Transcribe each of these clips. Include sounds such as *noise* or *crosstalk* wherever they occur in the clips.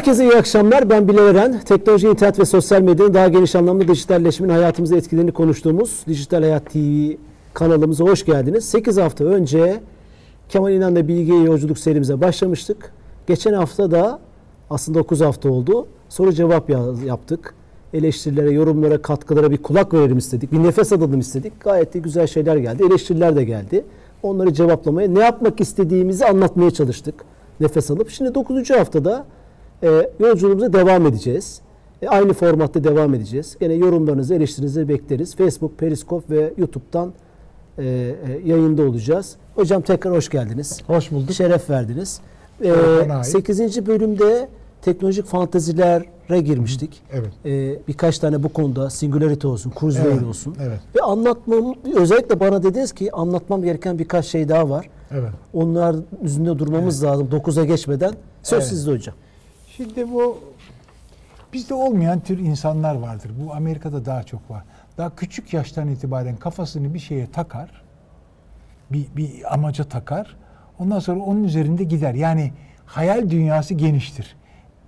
Herkese iyi akşamlar. Ben Bilal Eren. Teknoloji, internet ve sosyal medyanın daha geniş anlamda dijitalleşimin hayatımıza etkilerini konuştuğumuz Dijital Hayat TV kanalımıza hoş geldiniz. 8 hafta önce Kemal İnan'la Bilgiye Yolculuk serimize başlamıştık. Geçen hafta da aslında 9 hafta oldu. Soru cevap yaptık. Eleştirilere, yorumlara, katkılara bir kulak verelim istedik. Bir nefes alalım istedik. Gayet de güzel şeyler geldi. Eleştiriler de geldi. Onları cevaplamaya, ne yapmak istediğimizi anlatmaya çalıştık. Nefes alıp. Şimdi 9. haftada e, yolculuğumuza devam edeceğiz. E, aynı formatta devam edeceğiz. Yine yorumlarınızı, eleştirinizi bekleriz. Facebook, Periskop ve YouTube'dan e, e, yayında olacağız. Hocam tekrar hoş geldiniz. Hoş bulduk. Şeref verdiniz. E, 8. bölümde teknolojik fantezilere girmiştik. Evet. E, birkaç tane bu konuda Singularity olsun, Kurzweil evet. olsun. Evet. Ve anlatmam, özellikle bana dediniz ki anlatmam gereken birkaç şey daha var. Evet. Onlar üzerinde durmamız evet. lazım 9'a geçmeden. Söz evet. sizde hocam. Şimdi bu bizde olmayan tür insanlar vardır. Bu Amerika'da daha çok var. Daha küçük yaştan itibaren kafasını bir şeye takar. Bir, bir amaca takar. Ondan sonra onun üzerinde gider. Yani hayal dünyası geniştir.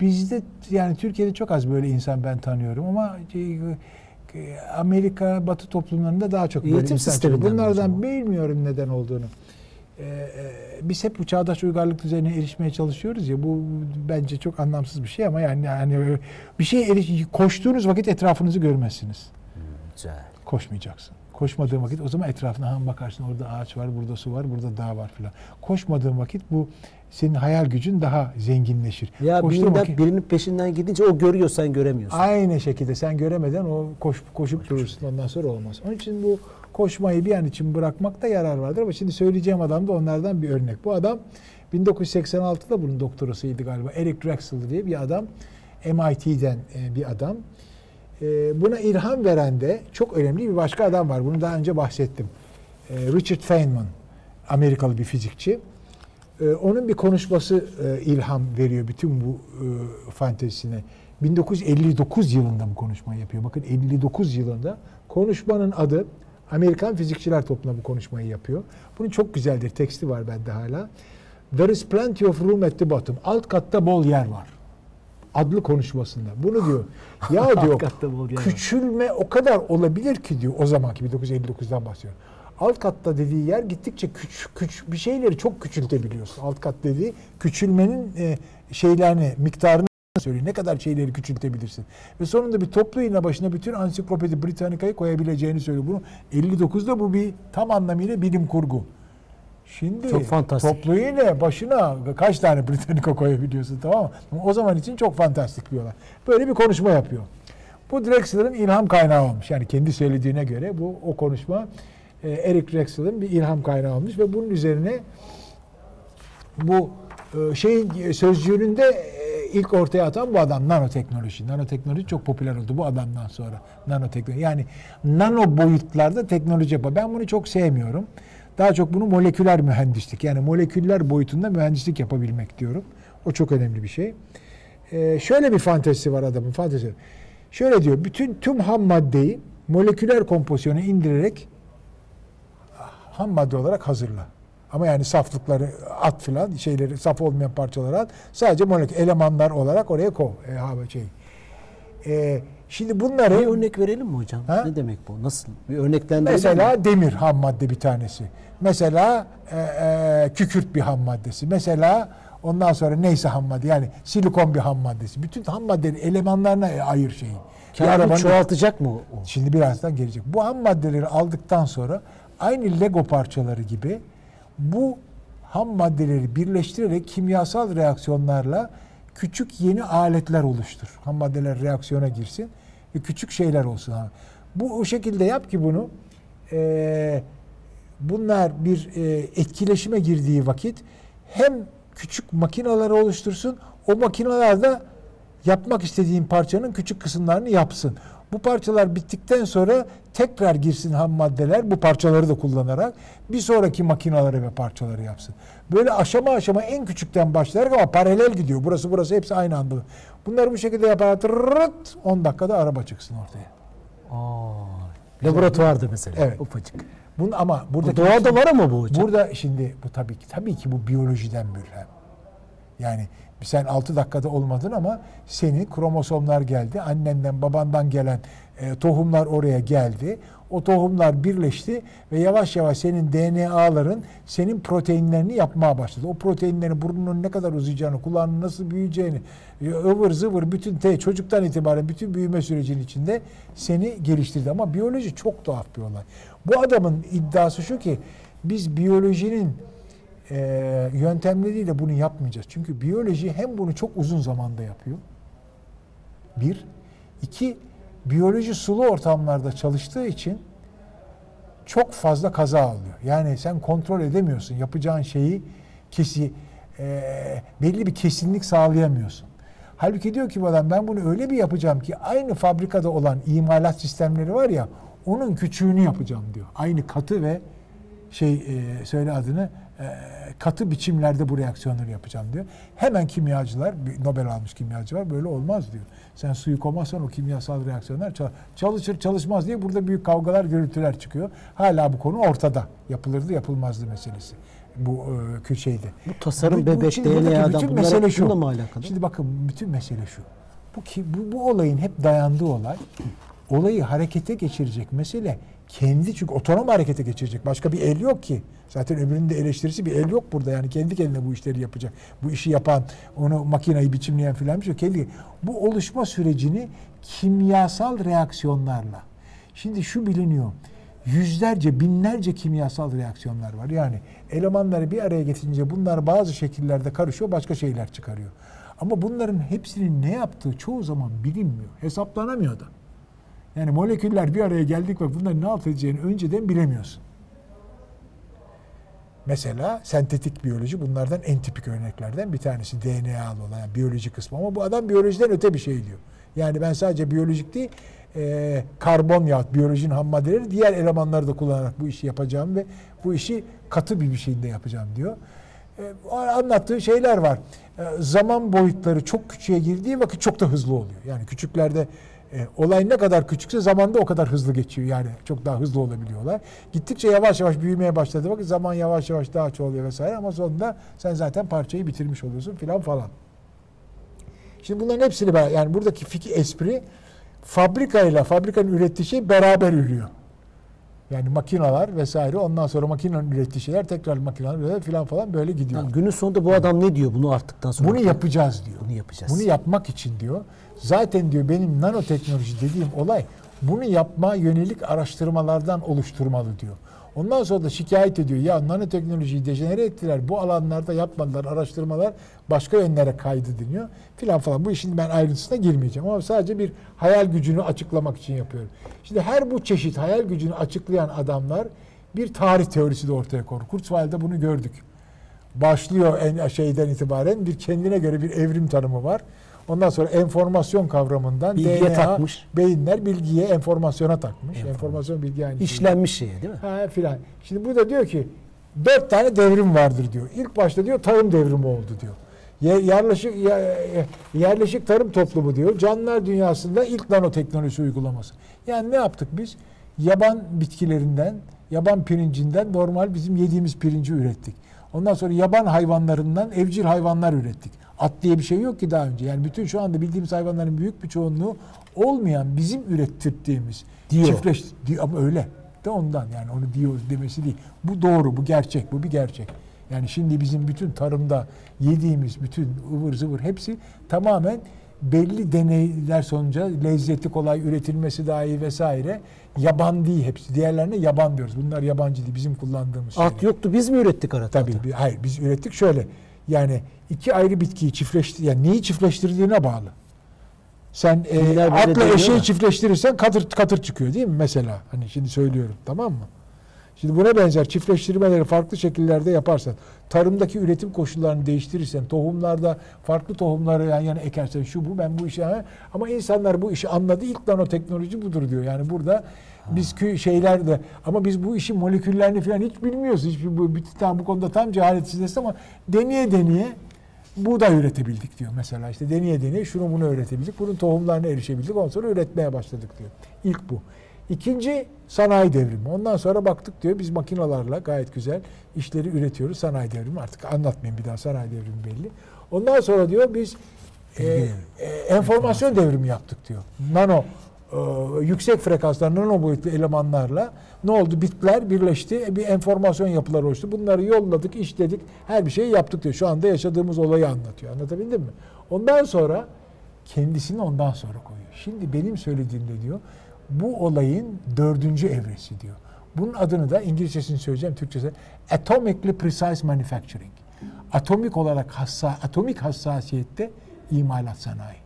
Bizde yani Türkiye'de çok az böyle insan ben tanıyorum ama şey, Amerika, Batı toplumlarında daha çok böyle Eğitim insan. Bunlardan bilmiyorum neden olduğunu. Ee, biz hep bu çağdaş uygarlık düzeyine erişmeye çalışıyoruz ya bu bence çok anlamsız bir şey ama yani yani bir şey eriş koştuğunuz vakit etrafınızı görmezsiniz. Güzel. Koşmayacaksın. Koşmadığın vakit o zaman etrafına ha bakarsın orada ağaç var, burada su var, burada dağ var filan. Koşmadığın vakit bu senin hayal gücün daha zenginleşir. Ya Koştuğun birinden, vakit, birinin peşinden gidince o görüyor sen göremiyorsun. Aynı şekilde sen göremeden o koş, koşup Koşmuş. durursun ondan sonra olmaz. Onun için bu koşmayı bir an için bırakmakta yarar vardır. Ama şimdi söyleyeceğim adam da onlardan bir örnek. Bu adam 1986'da bunun doktorasıydı galiba. Eric Drexel diye bir adam. MIT'den e, bir adam. E, buna ilham veren de çok önemli bir başka adam var. Bunu daha önce bahsettim. E, Richard Feynman. Amerikalı bir fizikçi. Onun bir konuşması ilham veriyor bütün bu fantezisine. 1959 yılında bu konuşmayı yapıyor. Bakın 59 yılında konuşmanın adı Amerikan Fizikçiler Topluluğu bu konuşmayı yapıyor. Bunun çok güzeldir. Teksti var bende hala. There is plenty of room at the bottom. Alt katta bol yer var. Adlı konuşmasında. Bunu diyor. *laughs* Ya diyor küçülme o kadar olabilir ki diyor o zamanki 1959'dan bahsediyor. Alt katta dediği yer gittikçe küç, küç bir şeyleri çok küçültebiliyorsun. Alt kat dediği küçülmenin e, şeylerini, miktarını söylüyor. Ne kadar şeyleri küçültebilirsin. Ve sonunda bir toplu iğne başına bütün ansiklopedi Britannica'yı koyabileceğini söylüyor. Bunu 59'da bu bir tam anlamıyla bilim kurgu. Şimdi çok fantastik. toplu iğne başına kaç tane Britannica koyabiliyorsun tamam mı? O zaman için çok fantastik diyorlar. Böyle bir konuşma yapıyor. Bu Drexler'ın ilham kaynağı olmuş. Yani kendi söylediğine göre bu o konuşma e, Eric Drexler'ın bir ilham kaynağı olmuş ve bunun üzerine bu şeyin sözcüğünün de ilk ortaya atan bu adam nanoteknoloji. Nanoteknoloji çok popüler oldu bu adamdan sonra. Nanoteknoloji. Yani nano boyutlarda teknoloji yapıyor. Ben bunu çok sevmiyorum. Daha çok bunu moleküler mühendislik yani moleküller boyutunda mühendislik yapabilmek diyorum. O çok önemli bir şey. Ee, şöyle bir fantezisi var adamın fantezisi. Şöyle diyor. Bütün tüm ham maddeyi moleküler kompozisyona indirerek ham madde olarak hazırla. Ama yani saflıkları at filan şeyleri saf olmayan parçaları at. Sadece molekül elemanlar olarak oraya kov. E, şey. E, şimdi bunları bir örnek verelim mi hocam? Ha? Ne demek bu? Nasıl? Bir örneklendirelim Mesela mi? demir ham madde bir tanesi. Mesela e, e, kükürt bir ham maddesi. Mesela ondan sonra neyse ham madde yani silikon bir ham maddesi. Bütün ham maddenin elemanlarına ayır şeyi. Kendini çoğaltacak mı o? Şimdi birazdan gelecek. Bu ham maddeleri aldıktan sonra aynı Lego parçaları gibi bu ham maddeleri birleştirerek kimyasal reaksiyonlarla küçük yeni aletler oluştur. Ham maddeler reaksiyona girsin ve küçük şeyler olsun. Bu o şekilde yap ki bunu e, bunlar bir e, etkileşime girdiği vakit hem küçük makineler oluştursun o makineler de yapmak istediğin parçanın küçük kısımlarını yapsın. Bu parçalar bittikten sonra tekrar girsin ham maddeler bu parçaları da kullanarak bir sonraki makinaları ve parçaları yapsın. Böyle aşama aşama en küçükten başlayarak ama paralel gidiyor. Burası burası hepsi aynı anda. Bunları bu şekilde yaparak 10 dakikada araba çıksın ortaya. Aa, laboratuvarda mesela evet. ufacık. Bunun ama burada bu doğada var ama bu hocam. Burada şimdi bu tabii ki tabii ki bu biyolojiden mülhem. Yani sen 6 dakikada olmadın ama senin kromosomlar geldi. Annenden babandan gelen e, tohumlar oraya geldi. O tohumlar birleşti ve yavaş yavaş senin DNA'ların senin proteinlerini yapmaya başladı. O proteinlerin burnunun ne kadar uzayacağını, kulağının nasıl büyüyeceğini, e, ıvır zıvır bütün te, çocuktan itibaren bütün büyüme sürecinin içinde seni geliştirdi. Ama biyoloji çok tuhaf bir olay. Bu adamın iddiası şu ki biz biyolojinin e, yöntemleriyle bunu yapmayacağız. Çünkü biyoloji hem bunu çok uzun zamanda yapıyor. Bir. iki biyoloji sulu ortamlarda çalıştığı için çok fazla kaza alıyor. Yani sen kontrol edemiyorsun. Yapacağın şeyi kesi e, belli bir kesinlik sağlayamıyorsun. Halbuki diyor ki bu adam ben bunu öyle bir yapacağım ki aynı fabrikada olan imalat sistemleri var ya onun küçüğünü yapacağım diyor. Aynı katı ve şey e, söyle adını katı biçimlerde bu reaksiyonları yapacağım diyor. Hemen kimyacılar, bir Nobel almış kimyacı var böyle olmaz diyor. Sen suyu koymazsan o kimyasal reaksiyonlar çalışır çalışmaz diye burada büyük kavgalar, gürültüler çıkıyor. Hala bu konu ortada. Yapılırdı yapılmazdı meselesi. Bu e, şeydi. Bu tasarım, bu, bebek, DNA'dan bütün mesele şu. mı alakalı? Şimdi bakın bütün mesele şu. Bu, ki, bu, bu olayın hep dayandığı olay olayı harekete geçirecek mesele kendi çünkü otonom harekete geçirecek. Başka bir el yok ki. Zaten öbürünün de eleştirisi bir el yok burada. Yani kendi kendine bu işleri yapacak. Bu işi yapan, onu makinayı biçimleyen filan bir şey kendi. Bu oluşma sürecini kimyasal reaksiyonlarla. Şimdi şu biliniyor. Yüzlerce, binlerce kimyasal reaksiyonlar var. Yani elemanları bir araya getirince bunlar bazı şekillerde karışıyor, başka şeyler çıkarıyor. Ama bunların hepsinin ne yaptığı çoğu zaman bilinmiyor. Hesaplanamıyor da. Yani moleküller bir araya geldik bak bunların ne alt edeceğini önceden bilemiyorsun. Mesela sentetik biyoloji bunlardan en tipik örneklerden bir tanesi DNA'lı olan yani biyoloji kısmı. Ama bu adam biyolojiden öte bir şey diyor. Yani ben sadece biyolojik değil, e, karbon yahut biyolojinin ham maddeleri diğer elemanları da kullanarak bu işi yapacağım ve bu işi katı bir şeyinde yapacağım diyor. E, anlattığı şeyler var. E, zaman boyutları çok küçüğe girdiği vakit çok da hızlı oluyor. Yani küçüklerde e, olay ne kadar küçükse zamanda o kadar hızlı geçiyor. Yani çok daha hızlı olabiliyorlar. Gittikçe yavaş yavaş büyümeye başladı. Bakın zaman yavaş yavaş daha çoğalıyor vesaire ama sonunda sen zaten parçayı bitirmiş oluyorsun filan falan. Şimdi bunların hepsini ben yani buradaki fikir espri fabrikayla fabrikanın ürettiği şey beraber ürüyor. Yani makinalar vesaire ondan sonra makinenin ürettiği şeyler tekrar makineler filan falan böyle gidiyor. Yani günün sonunda bu adam ne diyor bunu arttıktan sonra? Bunu yapacağız diyor. Bunu yapacağız. Bunu yapmak için diyor. Zaten diyor benim nanoteknoloji dediğim olay bunu yapma yönelik araştırmalardan oluşturmalı diyor. Ondan sonra da şikayet ediyor. Ya nanoteknolojiyi dejenere ettiler. Bu alanlarda yapmadılar araştırmalar başka yönlere kaydı deniyor. Filan falan. Bu işin ben ayrıntısına girmeyeceğim. Ama sadece bir hayal gücünü açıklamak için yapıyorum. Şimdi her bu çeşit hayal gücünü açıklayan adamlar bir tarih teorisi de ortaya koyuyor. Kurzweil'de bunu gördük. Başlıyor en şeyden itibaren bir kendine göre bir evrim tanımı var. Ondan sonra enformasyon kavramından bilgiye DNA, takmış. beyinler bilgiye, enformasyona takmış. Enformasyon, Enformasyon bilgi aynı İşlenmiş şey değil mi? Ha filan. Şimdi burada diyor ki dört tane devrim vardır diyor. İlk başta diyor tarım devrimi oldu diyor. Yerleşik, yerleşik tarım toplumu diyor. Canlılar dünyasında ilk nanoteknoloji uygulaması. Yani ne yaptık biz? Yaban bitkilerinden, yaban pirincinden normal bizim yediğimiz pirinci ürettik. Ondan sonra yaban hayvanlarından evcil hayvanlar ürettik. At diye bir şey yok ki daha önce. Yani bütün şu anda bildiğimiz hayvanların büyük bir çoğunluğu olmayan bizim ürettirdiğimiz diyor. çiftleş diyor ama öyle de ondan yani onu diyor demesi değil. Bu doğru, bu gerçek, bu bir gerçek. Yani şimdi bizim bütün tarımda yediğimiz bütün ıvır zıvır hepsi tamamen belli deneyler sonucu lezzeti kolay üretilmesi dahi vesaire yaban değil hepsi. Diğerlerine yaban diyoruz. Bunlar yabancı değil. Bizim kullandığımız At şeyler. yoktu. Biz mi ürettik arada? Tabii. Hayır. Biz ürettik şöyle. Yani iki ayrı bitkiyi çiftleştir, yani neyi çiftleştirdiğine bağlı. Sen e, atla eşeği çiftleştirirsen katır katır çıkıyor değil mi mesela? Hani şimdi söylüyorum tamam mı? Şimdi buna benzer çiftleştirmeleri farklı şekillerde yaparsan, tarımdaki üretim koşullarını değiştirirsen, tohumlarda farklı tohumları yan yana ekersen şu bu ben bu işi ama insanlar bu işi anladı. İlk nanoteknoloji budur diyor. Yani burada biz şeyler de ama biz bu işin moleküllerini falan hiç bilmiyoruz. Hiç bu, tam, bu konuda tam cehaletsizleşti ama deneye deneye buğday üretebildik diyor mesela. işte deneye deneye şunu bunu üretebildik. Bunun tohumlarına erişebildik. Ondan sonra üretmeye başladık diyor. İlk bu. İkinci sanayi devrimi. Ondan sonra baktık diyor biz makinalarla gayet güzel işleri üretiyoruz. Sanayi devrimi artık anlatmayayım bir daha sanayi devrimi belli. Ondan sonra diyor biz e, e, enformasyon devrimi yaptık diyor. Nano yüksek frekanslar nano boyutlu elemanlarla ne oldu? Bitler birleşti. e, Bir enformasyon yapıları oluştu. Bunları yolladık, işledik. Her bir şeyi yaptık diyor. Şu anda yaşadığımız olayı anlatıyor. Anlatabildim mi? Ondan sonra kendisini ondan sonra koyuyor. Şimdi benim söylediğimde diyor bu olayın dördüncü evresi diyor. Bunun adını da İngilizcesini söyleyeceğim, Türkçesi atomically precise manufacturing. Atomik olarak hassa, atomik hassasiyette imalat sanayi.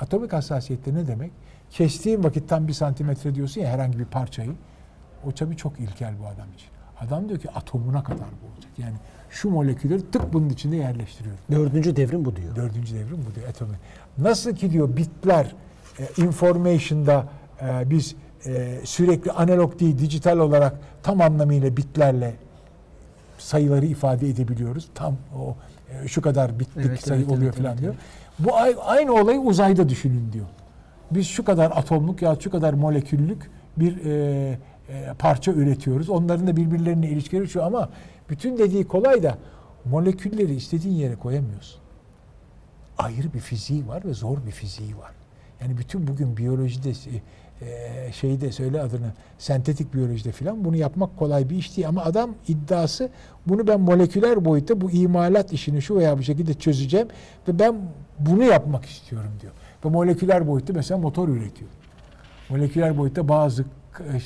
Atomik hassasiyette ne demek? Kestiğin vakit tam bir santimetre diyorsun ya herhangi bir parçayı. O tabii çok ilkel bu adam için. Adam diyor ki atomuna kadar bu olacak. Yani şu molekülleri tık bunun içinde yerleştiriyor. Dördüncü devrim bu diyor. Dördüncü devrim bu diyor atomi. Nasıl ki diyor bitler e, information'da e, biz e, sürekli analog değil dijital olarak tam anlamıyla bitlerle sayıları ifade edebiliyoruz. Tam o e, şu kadar bitlik Evet, sayı evet, oluyor evet, falan evet, diyor. Bu ay- aynı olayı uzayda düşünün diyor. Biz şu kadar atomluk ya şu kadar moleküllük bir e, e, parça üretiyoruz. Onların da birbirlerine ilişkileri şu ama bütün dediği kolay da molekülleri istediğin yere koyamıyorsun ayrı bir fiziği var ve zor bir fiziği var. Yani bütün bugün biyolojide e, şeyde söyle adını sentetik biyolojide filan bunu yapmak kolay bir iş değil ama adam iddiası bunu ben moleküler boyutta bu imalat işini şu veya bu şekilde çözeceğim ve ben bunu yapmak istiyorum diyor. Ve moleküler boyutta mesela motor üretiyor. Moleküler boyutta bazı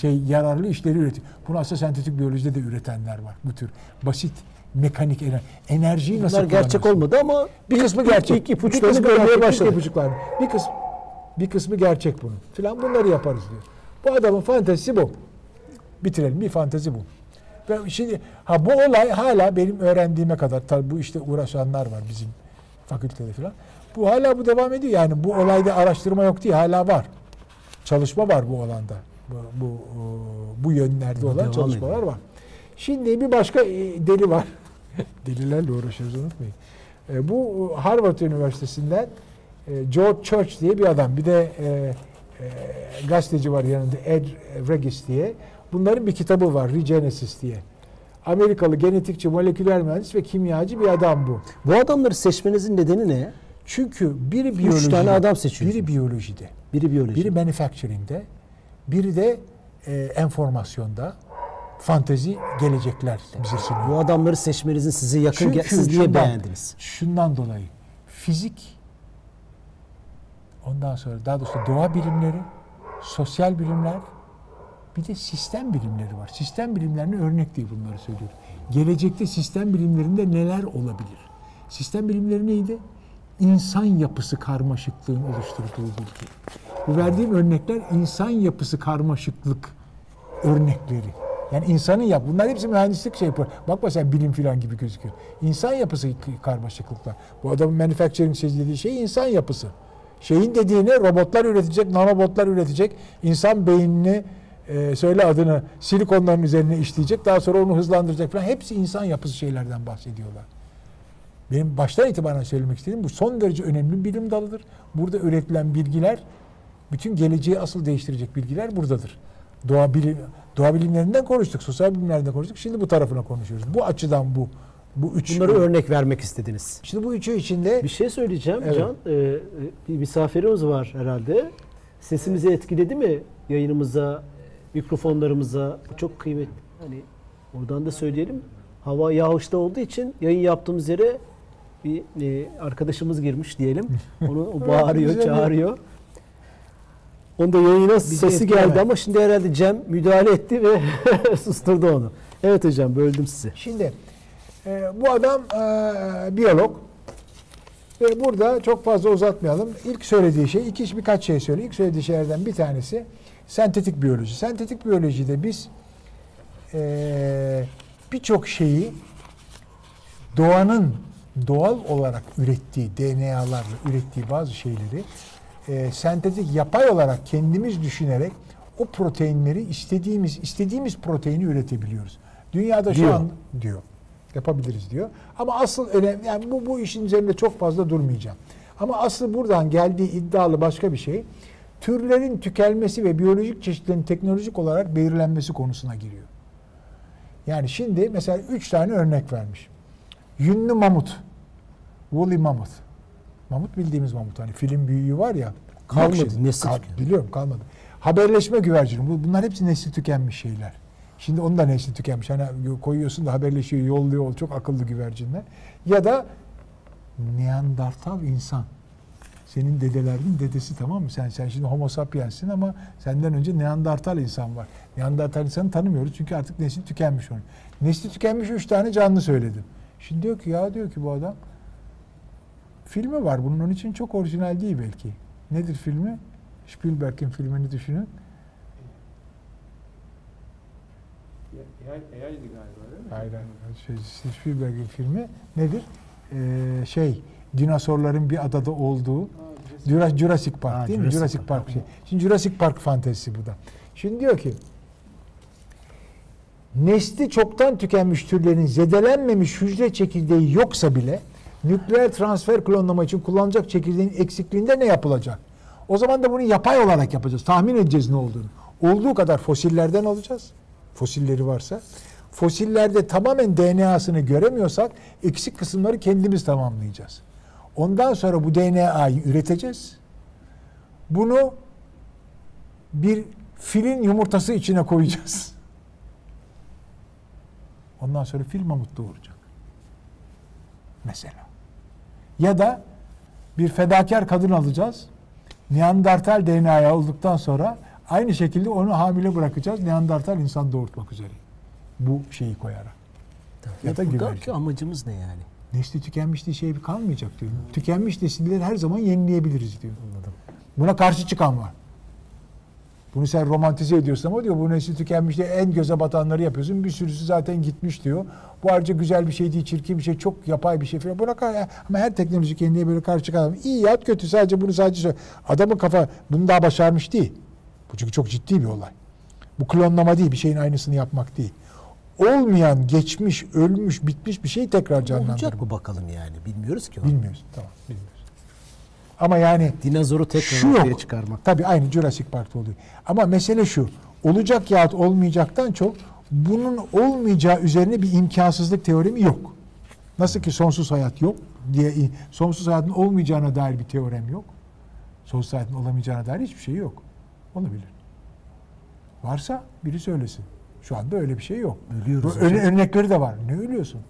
şey yararlı işleri üretiyor. Bunu aslında sentetik biyolojide de üretenler var. Bu tür basit mekanik ener- enerjiyi nasıl Bunlar gerçek olmadı ama Bir kısmı gerçek. İlk kısmı görmeye başladık. ipuçlarını. Bir kısmı bir kısmı gerçek bunun. Filan bunları yaparız diyor. Bu adamın fantezisi bu. Bitirelim. Bir fantezi bu. Ve şimdi ha bu olay hala benim öğrendiğime kadar tabii bu işte uğraşanlar var bizim fakültede filan. Bu hala bu devam ediyor. Yani bu olayda araştırma yok değil hala var. Çalışma var bu alanda. Bu bu, bu yönlerde olan devam çalışmalar ediyor. var. Şimdi bir başka e, deli var. *laughs* Delilerle uğraşıyoruz unutmayın. E, Bu Harvard Üniversitesi'nden e, George Church diye bir adam. Bir de e, e, gazeteci var yanında Ed Regis diye. Bunların bir kitabı var Regenesis diye. Amerikalı genetikçi, moleküler mühendis ve kimyacı bir adam bu. bu adamları seçmenizin nedeni ne? Çünkü biri biyolojide, tane adam seçiyorsunuz. biri biyolojide, Biri biyoloji. biri manufacturing'de, biri de e, enformasyonda fantezi gelecekler bize sunuyor. bu adamları seçmenizin size yakın Çünkü gel- siz niye şundan- beğendiniz? Şundan dolayı fizik ondan sonra daha doğrusu doğa bilimleri, sosyal bilimler bir de sistem bilimleri var. Sistem bilimlerine örnek diye bunları söylüyorum. Gelecekte sistem bilimlerinde neler olabilir? Sistem bilimleri neydi? İnsan yapısı karmaşıklığın oluşturduğu bilgi. Bu verdiğim örnekler insan yapısı karmaşıklık örnekleri. Yani insanın yap. Bunlar hepsi mühendislik şey yapıyor. Bakma sen bilim filan gibi gözüküyor. İnsan yapısı karmaşıklıklar. Bu adamın manufacturing şey dediği şey insan yapısı. Şeyin dediğini robotlar üretecek, nanobotlar üretecek. insan beynini e, söyle adını silikonların üzerine işleyecek. Daha sonra onu hızlandıracak falan. Hepsi insan yapısı şeylerden bahsediyorlar. Benim baştan itibaren söylemek istediğim bu son derece önemli bir bilim dalıdır. Burada üretilen bilgiler bütün geleceği asıl değiştirecek bilgiler buradadır. Doğa, bilim, doğa bilimlerinden konuştuk, sosyal bilimlerden konuştuk. Şimdi bu tarafına konuşuyoruz. Bu açıdan bu. Bu üç. Bunları örnek vermek istediniz. Şimdi bu üçü içinde Bir şey söyleyeceğim Evet. Can. Ee, bir misafirimiz var herhalde. Sesimizi etkiledi mi yayınımıza, mikrofonlarımıza? Bu çok kıymetli. Hani oradan da söyleyelim. Hava yağışta olduğu için yayın yaptığımız yere bir e, arkadaşımız girmiş diyelim. *laughs* Onu o bağırıyor, çağırıyor. Onda yayına sesi etkileme. geldi ama şimdi herhalde Cem müdahale etti ve *laughs* susturdu onu. Evet hocam böldüm sizi. Şimdi e, bu adam e, biyolog ve burada çok fazla uzatmayalım. İlk söylediği şey, iki birkaç şey söylüyor. İlk söylediği şeylerden bir tanesi sentetik biyoloji. Sentetik biyolojide biz e, birçok şeyi doğanın doğal olarak ürettiği DNA'larla ürettiği bazı şeyleri e, sentetik yapay olarak kendimiz düşünerek o proteinleri istediğimiz istediğimiz proteini üretebiliyoruz. Dünyada şu Diyor. an diyor. Yapabiliriz diyor. Ama asıl önemli yani bu bu işin üzerinde çok fazla durmayacağım. Ama asıl buradan geldiği iddialı başka bir şey türlerin tükelmesi ve biyolojik çeşitlerin teknolojik olarak belirlenmesi konusuna giriyor. Yani şimdi mesela üç tane örnek vermiş. Yünlü mamut. Woolly Mammoth. Mamut bildiğimiz mamut. Hani film büyüğü var ya. Kalmadı, şimdi. nesli tükendi. Biliyorum kalmadı. Haberleşme güvercini. Bu- Bunlar hepsi nesli tükenmiş şeyler. Şimdi onun da nesli tükenmiş. Hani koyuyorsun da haberleşiyor, yolluyor. Çok akıllı güvercinler. Ya da Neandertal insan. Senin dedelerinin dedesi tamam mı? Sen sen şimdi Homo sapiens'sin ama senden önce Neandertal insan var. Neandertal insanı tanımıyoruz çünkü artık nesli tükenmiş onun. Nesli tükenmiş üç tane canlı söyledim. Şimdi diyor ki ya diyor ki bu adam filmi var bunun onun için çok orijinal değil belki. Nedir filmi? Spielberg'in filmini düşünün. AI, AI'di galiba değil mi? Hayır, hayır. Şey, Spielberg'in filmi nedir? Ee, şey, dinozorların bir adada olduğu Aa, Jura- Jurassic Park Ha, değil mi? Jurassic Jurassic Park. şey. Şimdi Jurassic Park fantezisi bu da. Şimdi diyor ki nesli çoktan tükenmiş türlerin zedelenmemiş hücre çekirdeği yoksa bile nükleer transfer klonlama için kullanılacak çekirdeğin eksikliğinde ne yapılacak? O zaman da bunu yapay olarak yapacağız. Tahmin edeceğiz ne olduğunu. Olduğu kadar fosillerden alacağız. Fosilleri varsa. Fosillerde tamamen DNA'sını göremiyorsak eksik kısımları kendimiz tamamlayacağız. Ondan sonra bu DNA'yı üreteceğiz. Bunu bir filin yumurtası içine koyacağız. Ondan sonra fil mamut doğuracak. Mesela. Ya da bir fedakar kadın alacağız. Neandertal DNA'ya olduktan sonra aynı şekilde onu hamile bırakacağız. Neandertal insan doğurtmak üzere. Bu şeyi koyarak. Ya da güvercin. amacımız ne yani? Nesli tükenmiş diye şey kalmayacak diyor. Tükenmiş nesilleri her zaman yenileyebiliriz diyor. Anladım. Buna karşı çıkan var. Bunu sen romantize ediyorsun ama diyor bu nesli tükenmiş diye en göze batanları yapıyorsun. Bir sürüsü zaten gitmiş diyor. Bu ayrıca güzel bir şey değil, çirkin bir şey, çok yapay bir şey falan. Buna kar- ama her teknoloji kendine böyle karşı adam. İyi ya kötü sadece bunu sadece söyle. Adamın kafa bunu daha başarmış değil. Bu çünkü çok ciddi bir olay. Bu klonlama değil, bir şeyin aynısını yapmak değil. Olmayan, geçmiş, ölmüş, bitmiş bir şeyi tekrar Olacak canlandırmak. mı bakalım yani? Bilmiyoruz ki. onu. Bilmiyoruz. Tamam, bilmiyoruz. Ama yani Dinozoru tekrar ortaya çıkarmak. Tabii aynı Jurassic Park'ta oluyor. Ama mesele şu. Olacak yahut olmayacaktan çok bunun olmayacağı üzerine bir imkansızlık teoremi yok. Nasıl ki sonsuz hayat yok diye sonsuz hayatın olmayacağına dair bir teorem yok. Sonsuz hayatın olamayacağına dair hiçbir şey yok. Onu bilir. Varsa biri söylesin. Şu anda öyle bir şey yok. Ölüyoruz hocam. örnekleri de var. Ne ölüyorsun?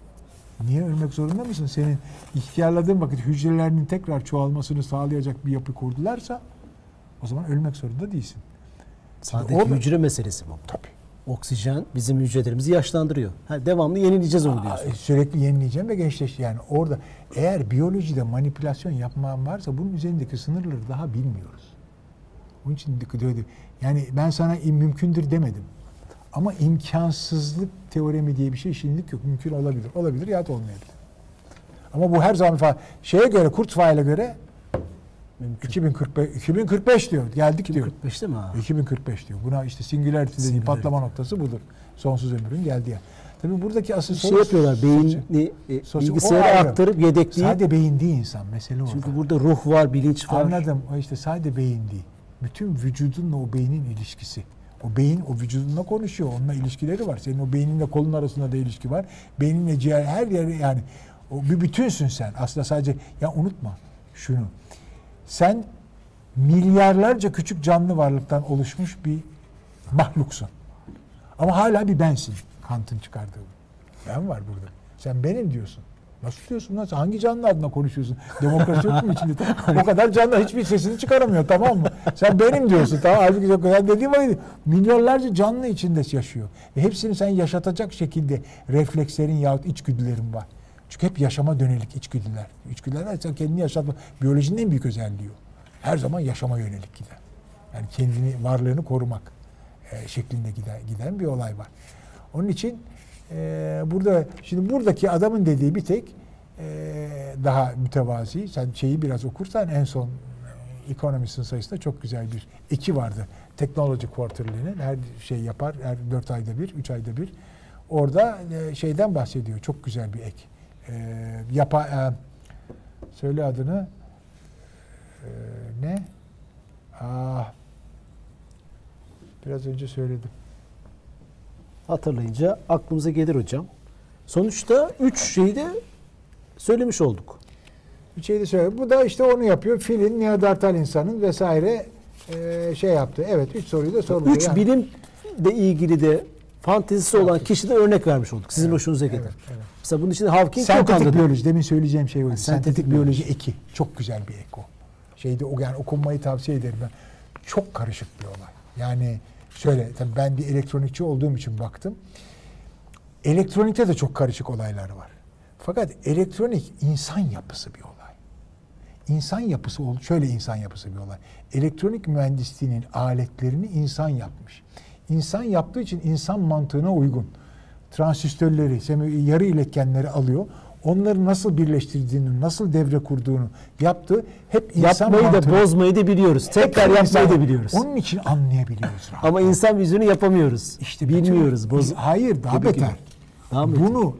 Niye ölmek zorunda mısın? Senin ihtiyarladığın vakit hücrelerinin tekrar çoğalmasını sağlayacak bir yapı kurdularsa o zaman ölmek zorunda değilsin. Sadece orada- hücre meselesi bu. Tabii. Oksijen bizim hücrelerimizi yaşlandırıyor. Ha, devamlı yenileyeceğiz onu Aa, diyorsun. Sürekli yenileyeceğim ve gençleş yani orada eğer biyolojide manipülasyon yapman varsa bunun üzerindeki sınırları daha bilmiyoruz. Onun için. Yani ben sana mümkündür demedim. Ama imkansızlık teoremi diye bir şey şimdilik yok. Mümkün olabilir. Olabilir ya da olmayabilir. Ama bu her zaman falan şeye göre Kurzweil'e göre Mümkün. 2045 2045 diyor. Geldik diyor. 45 değil mi ha? 2045 diyor. Buna işte singularity dediği Singularity. patlama noktası budur. Sonsuz ömrün geldiği. Tabii buradaki asıl Şey soru- yapıyorlar beyni e, Sosyal- bilgisayara aktarıp yedekleyip Sadece beyin değil insan. Mesele orada. çünkü burada ruh var, bilinç var. Anladım. O işte sadece beyin değil. Bütün vücudunla o beynin ilişkisi. O beyin o vücudunla konuşuyor. Onunla ilişkileri var. Senin o beyninle kolun arasında da ilişki var. Beyninle ciğer her yere yani o bir bütünsün sen. Aslında sadece ya unutma şunu. Sen milyarlarca küçük canlı varlıktan oluşmuş bir mahluksun. Ama hala bir bensin. Kant'ın çıkardığı. Ben var burada. Sen benim diyorsun. Nasıl diyorsun lan? Sen hangi canlı adına konuşuyorsun? Demokrasi yok mu içinde? o kadar canlı hiçbir sesini çıkaramıyor tamam mı? Sen benim diyorsun tamam. Halbuki yok. Yani dediğim gibi milyonlarca canlı içinde yaşıyor. Ve hepsini sen yaşatacak şekilde reflekslerin yahut içgüdülerin var. Çünkü hep yaşama dönelik içgüdüler. İçgüdüler sen kendini yaşatma. Biyolojinin en büyük özelliği o. Her zaman yaşama yönelik gider. Yani kendini, varlığını korumak e, şeklinde giden, giden bir olay var. Onun için e, burada şimdi buradaki adamın dediği bir tek e, daha mütevazi. Sen şeyi biraz okursan en son e, Economist'in sayısında çok güzel bir eki vardı. Technology Quarterly'nin her şey yapar. Her dört ayda bir, üç ayda bir. Orada e, şeyden bahsediyor. Çok güzel bir ek. E, yapa, e, söyle adını e, ne? Ah, biraz önce söyledim. Hatırlayınca aklımıza gelir hocam. Sonuçta üç şeyi de söylemiş olduk. Bir şey de söyle. Bu da işte onu yapıyor. Filin, Neandertal insanın vesaire e, şey yaptı. Evet üç soruyu da sordu. Üç Yani- bilimle ilgili de fantezisi olan kişiden örnek vermiş olduk. Sizin hoşunuza gider. Evet, evet. Mesela bunun içinde Hawking yok Sentetik anladım. biyoloji. Demin söyleyeceğim şey oydu. sentetik Sentetik, biyoloji eki. Çok güzel bir ek o. Şeyde o yani okunmayı tavsiye ederim ben. Çok karışık bir olay. Yani şöyle tabii ben bir elektronikçi olduğum için baktım. Elektronikte de çok karışık olaylar var. Fakat elektronik insan yapısı bir olay. İnsan yapısı şöyle insan yapısı bir olay. Elektronik mühendisliğinin aletlerini insan yapmış. İnsan yaptığı için insan mantığına uygun. Transistörleri, yarı iletkenleri alıyor. Onları nasıl birleştirdiğini, nasıl devre kurduğunu yaptı. Hep insan Yapmayı da bozmayı da biliyoruz. Hep Tekrar yapmayı insan- da biliyoruz. Onun için anlayabiliyoruz. rahat. Ama insan yüzünü yapamıyoruz. İşte bilmiyoruz. Boz... Hayır daha Gibi beter. gibi. Daha beter? Bunu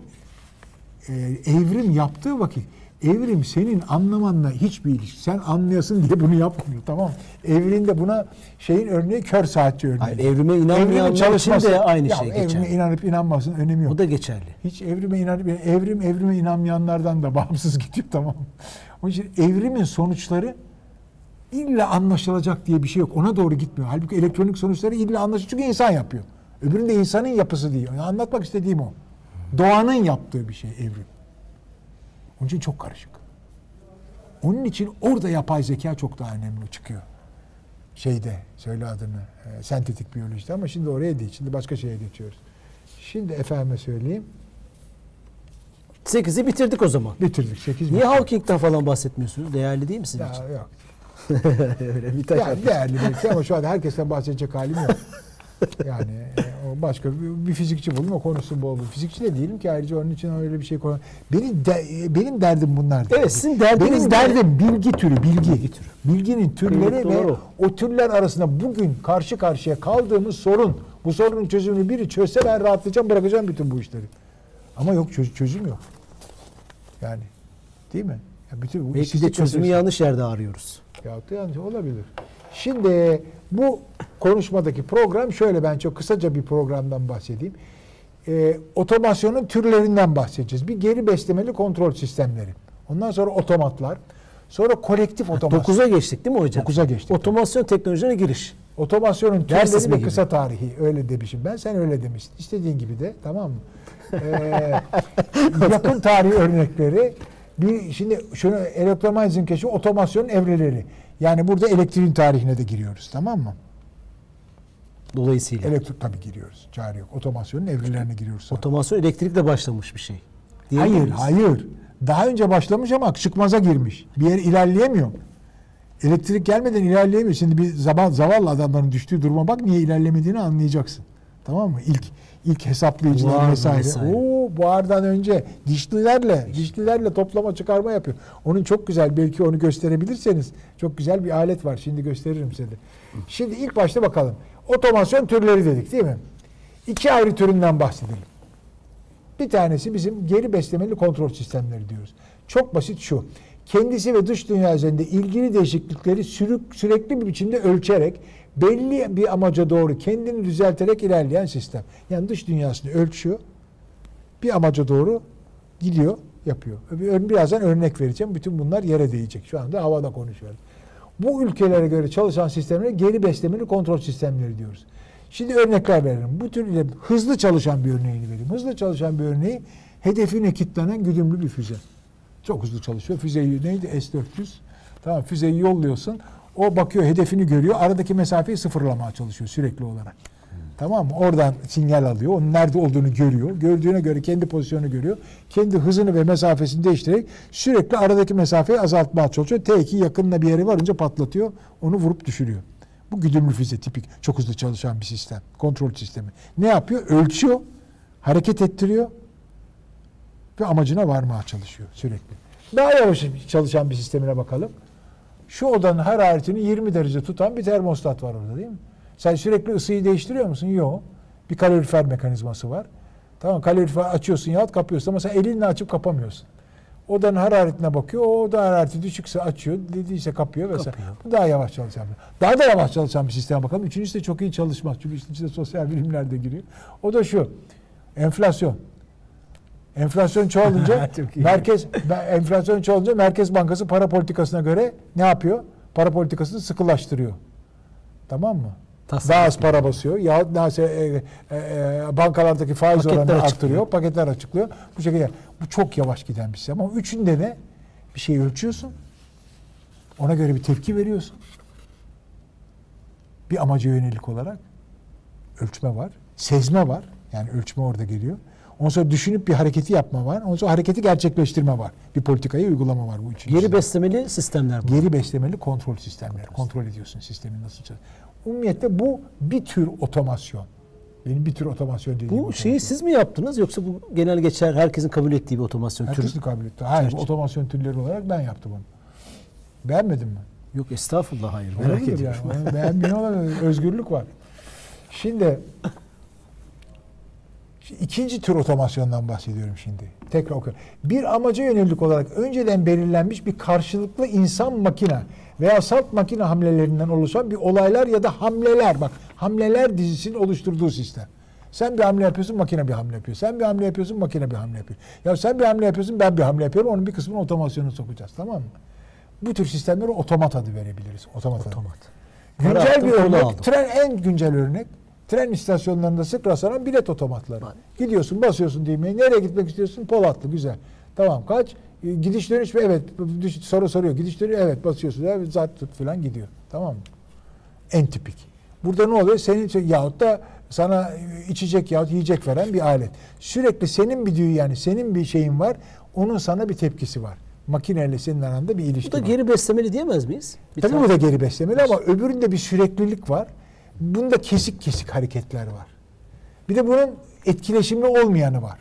e, evrim yaptığı vakit evrim senin anlamanla hiçbir ilişki. Sen anlayasın diye bunu yapmıyor tamam? Evrinde buna şeyin örneği kör saatçi örneği. Hayır, evrime Evrimin için de aynı Ya şey Evrime geçerli. inanıp inanmasın önemi yok. O da geçerli. Hiç evrime inanıp evrim evrime inanmayanlardan da *laughs* bağımsız gidiyor tamam? Onun için evrimin sonuçları illa anlaşılacak diye bir şey yok. Ona doğru gitmiyor. Halbuki elektronik sonuçları illa anlaşılacak çünkü insan yapıyor. Öbüründe insanın yapısı diyor. Yani anlatmak istediğim o. Doğanın yaptığı bir şey evrim. Onun için çok karışık. Onun için orada yapay zeka çok daha önemli çıkıyor. Şeyde söyle adını e, sentetik biyolojide ama şimdi oraya değil. Şimdi başka şeye geçiyoruz. Şimdi efendime söyleyeyim. 8'i bitirdik o zaman. Bitirdik. 8 Niye Hawking'den falan bahsetmiyorsunuz? Değerli değil mi sizin Ya, için? yok. *laughs* Öyle bir taş Yani atmış. değerli belki ama şu anda herkesten bahsedecek halim yok. *laughs* Yani e, o başka bir, bir fizikçi bulayım o konuşsun bol. Fizikçi de değilim ki ayrıca onun için öyle bir şey konu. Benim de, e, benim derdim bunlar. Evet, sizin derdiniz Benim derdim bilgi türü, bilgi. Bilgi türü. Bilginin türleri Kıymetli ve olan o. türler arasında bugün karşı karşıya kaldığımız sorun. Bu sorunun çözümünü biri çözse ben rahatlayacağım, bırakacağım bütün bu işleri. Ama yok çöz- çözüm yok. Yani değil mi? Ya bütün bu Belki de çözümü yanlış yerde arıyoruz. Yahut da yanlış olabilir. Şimdi bu konuşmadaki program şöyle ben çok kısaca bir programdan bahsedeyim. Ee, otomasyonun türlerinden bahsedeceğiz. Bir geri beslemeli kontrol sistemleri. Ondan sonra otomatlar. Sonra kolektif otomasyon. 9'a geçtik değil mi hocam? 9'a geçtik. Otomasyon teknolojilerine giriş. Otomasyonun türleri ve kısa tarihi. Öyle demişim ben. Sen öyle demiştin. İstediğin gibi de. Tamam mı? *laughs* Ee, yakın tarih örnekleri. Bir, şimdi şunu elektromanyetizm keşfi otomasyonun evreleri. Yani burada elektriğin tarihine de giriyoruz. Tamam mı? Dolayısıyla. Elektrik tabii giriyoruz. Çare yok. Otomasyonun evrelerine giriyoruz. Otomasyon elektrikle başlamış bir şey. Hayır, miyiz? hayır. Daha önce başlamış ama çıkmaza girmiş. Bir yer ilerleyemiyor. Elektrik gelmeden ilerleyemiyor. Şimdi bir zaman zavallı adamların düştüğü duruma bak niye ilerlemediğini anlayacaksın. Tamam mı? İlk ilk hesaplayıcılar vesaire. vesaire. Oo, buhardan önce dişlilerle dişlilerle toplama çıkarma yapıyor. Onun çok güzel belki onu gösterebilirseniz çok güzel bir alet var. Şimdi gösteririm size de. Şimdi ilk başta bakalım. Otomasyon türleri dedik değil mi? İki ayrı türünden bahsedelim. Bir tanesi bizim geri beslemeli kontrol sistemleri diyoruz. Çok basit şu. Kendisi ve dış dünya üzerinde ilgili değişiklikleri sürük, sürekli bir biçimde ölçerek belli bir amaca doğru kendini düzelterek ilerleyen sistem. Yani dış dünyasını ölçüyor. Bir amaca doğru gidiyor, yapıyor. Bir- Birazdan örnek vereceğim. Bütün bunlar yere değecek. Şu anda havada konuşuyoruz. Bu ülkelere göre çalışan sistemlere geri beslemeli kontrol sistemleri diyoruz. Şimdi örnekler verelim. Bu tür ile hızlı çalışan bir örneğini vereyim. Hızlı çalışan bir örneği hedefine kilitlenen güdümlü bir füze. Çok hızlı çalışıyor. Füzeyi neydi? S-400. Tamam füzeyi yolluyorsun. O bakıyor hedefini görüyor. Aradaki mesafeyi sıfırlamaya çalışıyor sürekli olarak. Tamam mı? Oradan sinyal alıyor. Onun nerede olduğunu görüyor. Gördüğüne göre kendi pozisyonunu görüyor. Kendi hızını ve mesafesini değiştirerek sürekli aradaki mesafeyi azaltmaya çalışıyor. T2 yakınına bir yere varınca patlatıyor. Onu vurup düşürüyor. Bu güdümlü füze tipik. Çok hızlı çalışan bir sistem. Kontrol sistemi. Ne yapıyor? Ölçüyor. Hareket ettiriyor. Ve amacına varmaya çalışıyor sürekli. Daha yavaş çalışan bir sistemine bakalım. Şu odanın hararetini 20 derece tutan bir termostat var orada değil mi? Sen sürekli ısıyı değiştiriyor musun? Yok. Bir kalorifer mekanizması var. Tamam kalorifer açıyorsun yahut kapıyorsun ama sen elinle açıp kapamıyorsun. Odanın hararetine bakıyor. O oda harareti düşükse açıyor, dediyse kapıyor vesaire. Kapıyor. Bu daha yavaş çalışan bir. Daha da yavaş çalışan bir sisteme bakalım. Üçüncüsü de çok iyi çalışmaz. Çünkü işin içinde sosyal bilimler de giriyor. O da şu. Enflasyon. Enflasyon çoğalınca *laughs* merkez enflasyon çoğalınca Merkez Bankası para politikasına göre ne yapıyor? Para politikasını sıkılaştırıyor. Tamam mı? Tasarruf Daha az para basıyor. Yahut daha se- e, e, bankalardaki faiz Paketler oranını açıklıyor. arttırıyor. Paketler açıklıyor. Bu şekilde bu çok yavaş giden bir sistem. Ama üçünde de bir şeyi ölçüyorsun. Ona göre bir tepki veriyorsun. Bir amaca yönelik olarak ölçme var. Sezme var. Yani ölçme orada geliyor. Ondan sonra düşünüp bir hareketi yapma var. Ondan sonra hareketi gerçekleştirme var. Bir politikayı uygulama var bu üçüncüsü. Geri beslemeli sistemler bu. Geri beslemeli kontrol sistemleri. Kontrol ediyorsun sistemin nasıl çalışıyor. Umumiyette bu bir tür otomasyon. Benim bir tür otomasyon dediğim Bu otomasyon. şeyi siz mi yaptınız yoksa bu genel geçer herkesin kabul ettiği bir otomasyon türü? Herkesin kabul etti. Hayır, Tercih. otomasyon türleri olarak ben yaptım onu. Beğenmedin mi? Yok estağfurullah hayır. Merak ediyorum. yani. Beğenmiyor olabilir. Özgürlük var. Şimdi şimdi ikinci tür otomasyondan bahsediyorum şimdi. Tekrar okuyorum. Bir amaca yönelik olarak önceden belirlenmiş bir karşılıklı insan makine veya salt makine hamlelerinden oluşan bir olaylar ya da hamleler bak hamleler dizisinin oluşturduğu sistem. Sen bir hamle yapıyorsun, makine bir hamle yapıyor. Sen bir hamle yapıyorsun, makine bir hamle yapıyor. Ya sen bir hamle yapıyorsun, ben bir hamle yapıyorum. Onun bir kısmını otomasyona sokacağız. Tamam mı? Bu tür sistemlere otomat adı verebiliriz. Otomat. adı. Otomat. Güncel Para bir örnek, tren en güncel örnek. Tren istasyonlarında sık rastlanan bilet otomatları. Var. Gidiyorsun, basıyorsun düğmeye. Nereye gitmek istiyorsun? Polatlı, güzel. Tamam, kaç? E, Gidiş dönüş mü? Evet. Soru soruyor. Gidiş dönüş, evet basıyorsun. Evet, zat tut falan gidiyor. Tamam mı? En tipik. Burada ne oluyor? Senin yahut da sana içecek yahut yiyecek veren bir alet. Sürekli senin bir düğü yani senin bir şeyin var. Onun sana bir tepkisi var. Makineyle senin aranda bir ilişki Bu da var. geri beslemeli diyemez miyiz? Bir Tabii tane- bu da geri beslemeli ama öbüründe bir süreklilik var. Bunda kesik kesik hareketler var. Bir de bunun etkileşimli olmayanı var.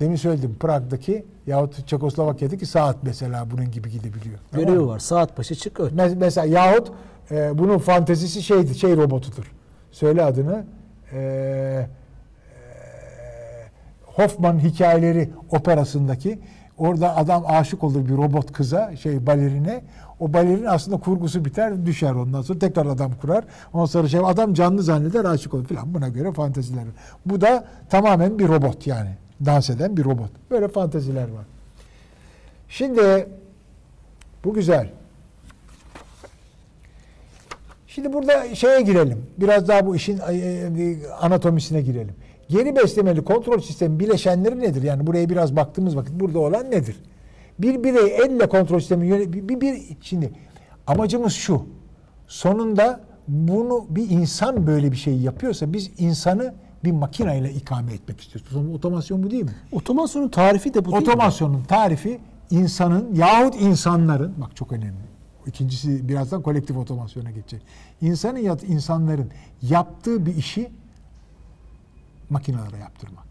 Demin söyledim Prag'daki yahut Çekoslovakya'daki saat mesela bunun gibi gidebiliyor. Görevi var. Saat başı çık öt. Me- Mesela yahut e, bunun fantezisi şeydi, şey robotudur. Söyle adını. E, e, Hoffman hikayeleri operasındaki orada adam aşık olur bir robot kıza, şey balerine. O balerin aslında kurgusu biter, düşer ondan sonra tekrar adam kurar. Ondan sonra şey adam canlı zanneder, aşık olur filan. Buna göre fanteziler. Bu da tamamen bir robot yani. Dans eden bir robot. Böyle fanteziler var. Şimdi bu güzel. Şimdi burada şeye girelim. Biraz daha bu işin e, anatomisine girelim. Geri beslemeli kontrol sistemi bileşenleri nedir? Yani buraya biraz baktığımız vakit burada olan nedir? Bir birey elle kontrol sistemi yöne- bir, bir, bir şimdi amacımız şu. Sonunda bunu bir insan böyle bir şey yapıyorsa biz insanı bir makineyle ikame etmek istiyoruz. Otomasyon bu değil mi? Otomasyonun tarifi de bu değil mi? Otomasyonun tarifi insanın yahut insanların bak çok önemli. İkincisi birazdan kolektif otomasyona geçecek. İnsanın ya insanların yaptığı bir işi makinelere yaptırmak.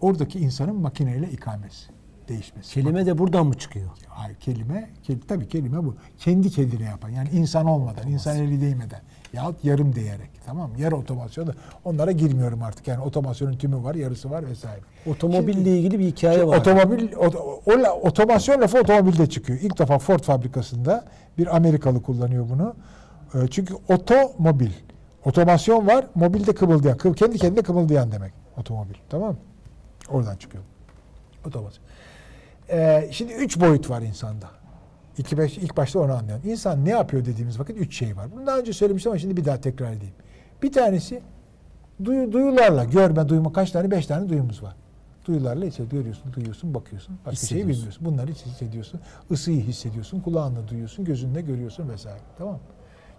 Oradaki insanın makineyle ikamesi, değişmesi. Kelime de buradan mı çıkıyor? Hayır kelime, ke, tabii kelime bu. Kendi kendine yapan. Yani insan olmadan, insan eli değmeden. Yahut yarım değerek. Tamam mı? Yarı otomasyonu. Onlara girmiyorum artık. Yani otomasyonun tümü var, yarısı var vesaire. Otomobille ilgili bir hikaye var. Otomobil, o, o otomasyon lafı otomobilde çıkıyor. İlk defa Ford fabrikasında bir Amerikalı kullanıyor bunu. E, Çünkü otomobil, otomasyon var, mobilde kımıldayan, kı- kendi kendine kımıldayan demek otomobil. Tamam mı? Oradan çıkıyor. Otomasyon. E, şimdi üç boyut var insanda. İki beş, ilk başta onu anlayalım. İnsan ne yapıyor dediğimiz vakit üç şey var. Bunu daha önce söylemiştim ama şimdi bir daha tekrar edeyim. Bir tanesi duyu, duyularla, görme, duyma kaç tane? Beş tane duyumuz var. Duyularla işte görüyorsun, duyuyorsun, bakıyorsun. Başka şeyi bilmiyorsun. Bunları hissediyorsun. Isıyı hissediyorsun, kulağınla duyuyorsun, gözünle görüyorsun vesaire. Tamam mı?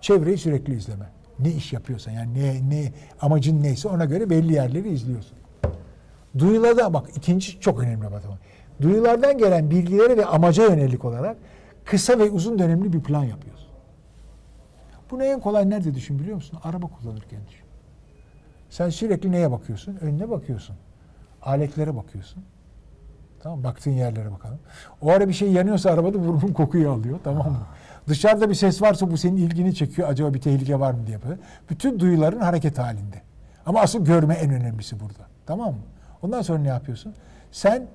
Çevreyi sürekli izleme. Ne iş yapıyorsan yani ne ne amacın neyse ona göre belli yerleri izliyorsun. Duyularda bak ikinci çok önemli matematik. Duyulardan gelen bilgilere ve amaca yönelik olarak kısa ve uzun dönemli bir plan yapıyorsun. Bunu en kolay nerede düşün biliyor musun? Araba kullanırken düşün. Sen sürekli neye bakıyorsun? Önüne bakıyorsun. Aletlere bakıyorsun. Tamam baktığın yerlere bakalım. O ara bir şey yanıyorsa arabada burnun kokuyu alıyor tamam mı? Dışarıda bir ses varsa bu senin ilgini çekiyor. Acaba bir tehlike var mı diye. Bütün duyuların hareket halinde. Ama asıl görme en önemlisi burada. Tamam mı? Ondan sonra ne yapıyorsun? Sen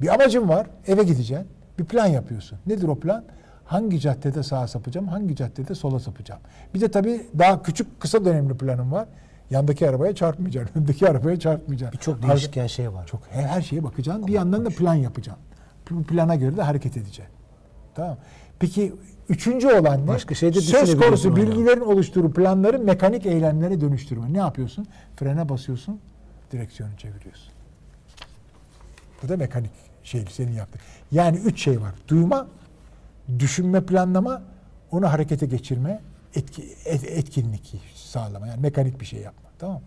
bir amacın var. Eve gideceksin. Bir plan yapıyorsun. Nedir o plan? Hangi caddede sağa sapacağım? Hangi caddede sola sapacağım? Bir de tabii daha küçük kısa dönemli planım var. Yandaki arabaya çarpmayacaksın, *laughs* öndeki arabaya çarpmayacaksın. Birçok Arada- değişken şey var. çok her, her şeye bakacaksın. Bir yandan da plan yapacaksın. Bu plana göre de hareket edeceksin. Tamam. Peki üçüncü olan ne? Başka şey de Söz konusu bilgilerin oluşturduğu planları mekanik eylemlere dönüştürme. Ne yapıyorsun? Frene basıyorsun, direksiyonu çeviriyorsun. Bu da mekanik şey senin yaptığın. Yani üç şey var. Duyma, düşünme, planlama, onu harekete geçirme, etki, et- etkinlik sağlama. Yani mekanik bir şey yapma. Tamam mı?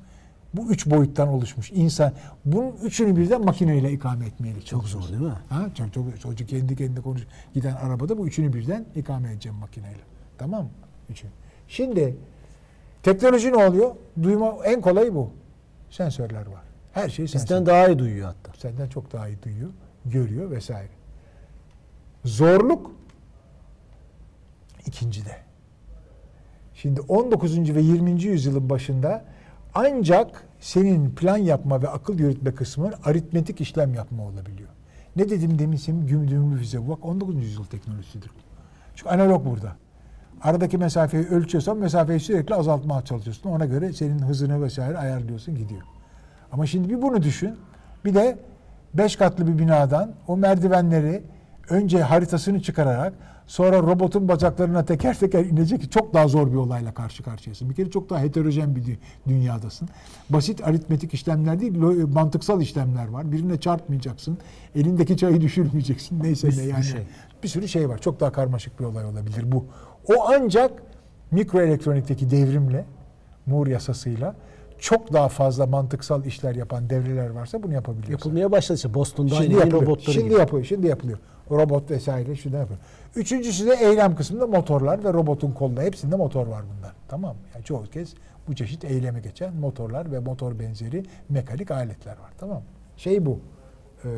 Bu üç boyuttan oluşmuş insan. Bunun üçünü birden makineyle ikame etmeye Çok zor değil mi? Ha, çok, çok, çocuk kendi kendine konuş giden arabada bu üçünü birden ikame edeceğim makineyle. Tamam mı? Üçünü. Şimdi teknoloji ne oluyor? Duyma en kolayı bu. Sensörler var. Her şey sensör. Bizden daha iyi duyuyor hatta. Senden çok daha iyi duyuyor, görüyor vesaire. Zorluk ikincide. Şimdi 19. ve 20. yüzyılın başında ancak senin plan yapma ve akıl yürütme kısmı aritmetik işlem yapma olabiliyor. Ne dedim demin senin gümdümlü füze. Bak 19. yüzyıl teknolojisidir. Çünkü analog burada. Aradaki mesafeyi ölçüyorsan mesafeyi sürekli azaltmaya çalışıyorsun. Ona göre senin hızını vesaire ayarlıyorsun gidiyor. Ama şimdi bir bunu düşün. Bir de beş katlı bir binadan o merdivenleri önce haritasını çıkararak sonra robotun bacaklarına teker teker inecek çok daha zor bir olayla karşı karşıyasın. Bir kere çok daha heterojen bir dü- dünyadasın. Basit aritmetik işlemler değil, lo- mantıksal işlemler var. Birine çarpmayacaksın. Elindeki çayı *laughs* düşürmeyeceksin. Neyse Bir ne yani. şey. Bir sürü şey var. Çok daha karmaşık bir olay olabilir bu. O ancak mikroelektronikteki devrimle, Moore yasasıyla çok daha fazla mantıksal işler yapan devreler varsa bunu yapabiliyorsun. Yapılmaya başladı işte. Boston'da Şimdi aynı yapılıyor. robotları Şimdi gibi. yapıyor. Şimdi yapılıyor. Robot vesaire şurada yapıyor. Üçüncüsü de eylem kısmında motorlar ve robotun kolunda. Hepsinde motor var bunlar. Tamam mı? Yani çoğu kez bu çeşit eyleme geçen motorlar ve motor benzeri mekanik aletler var. Tamam mı? Şey bu. Ee,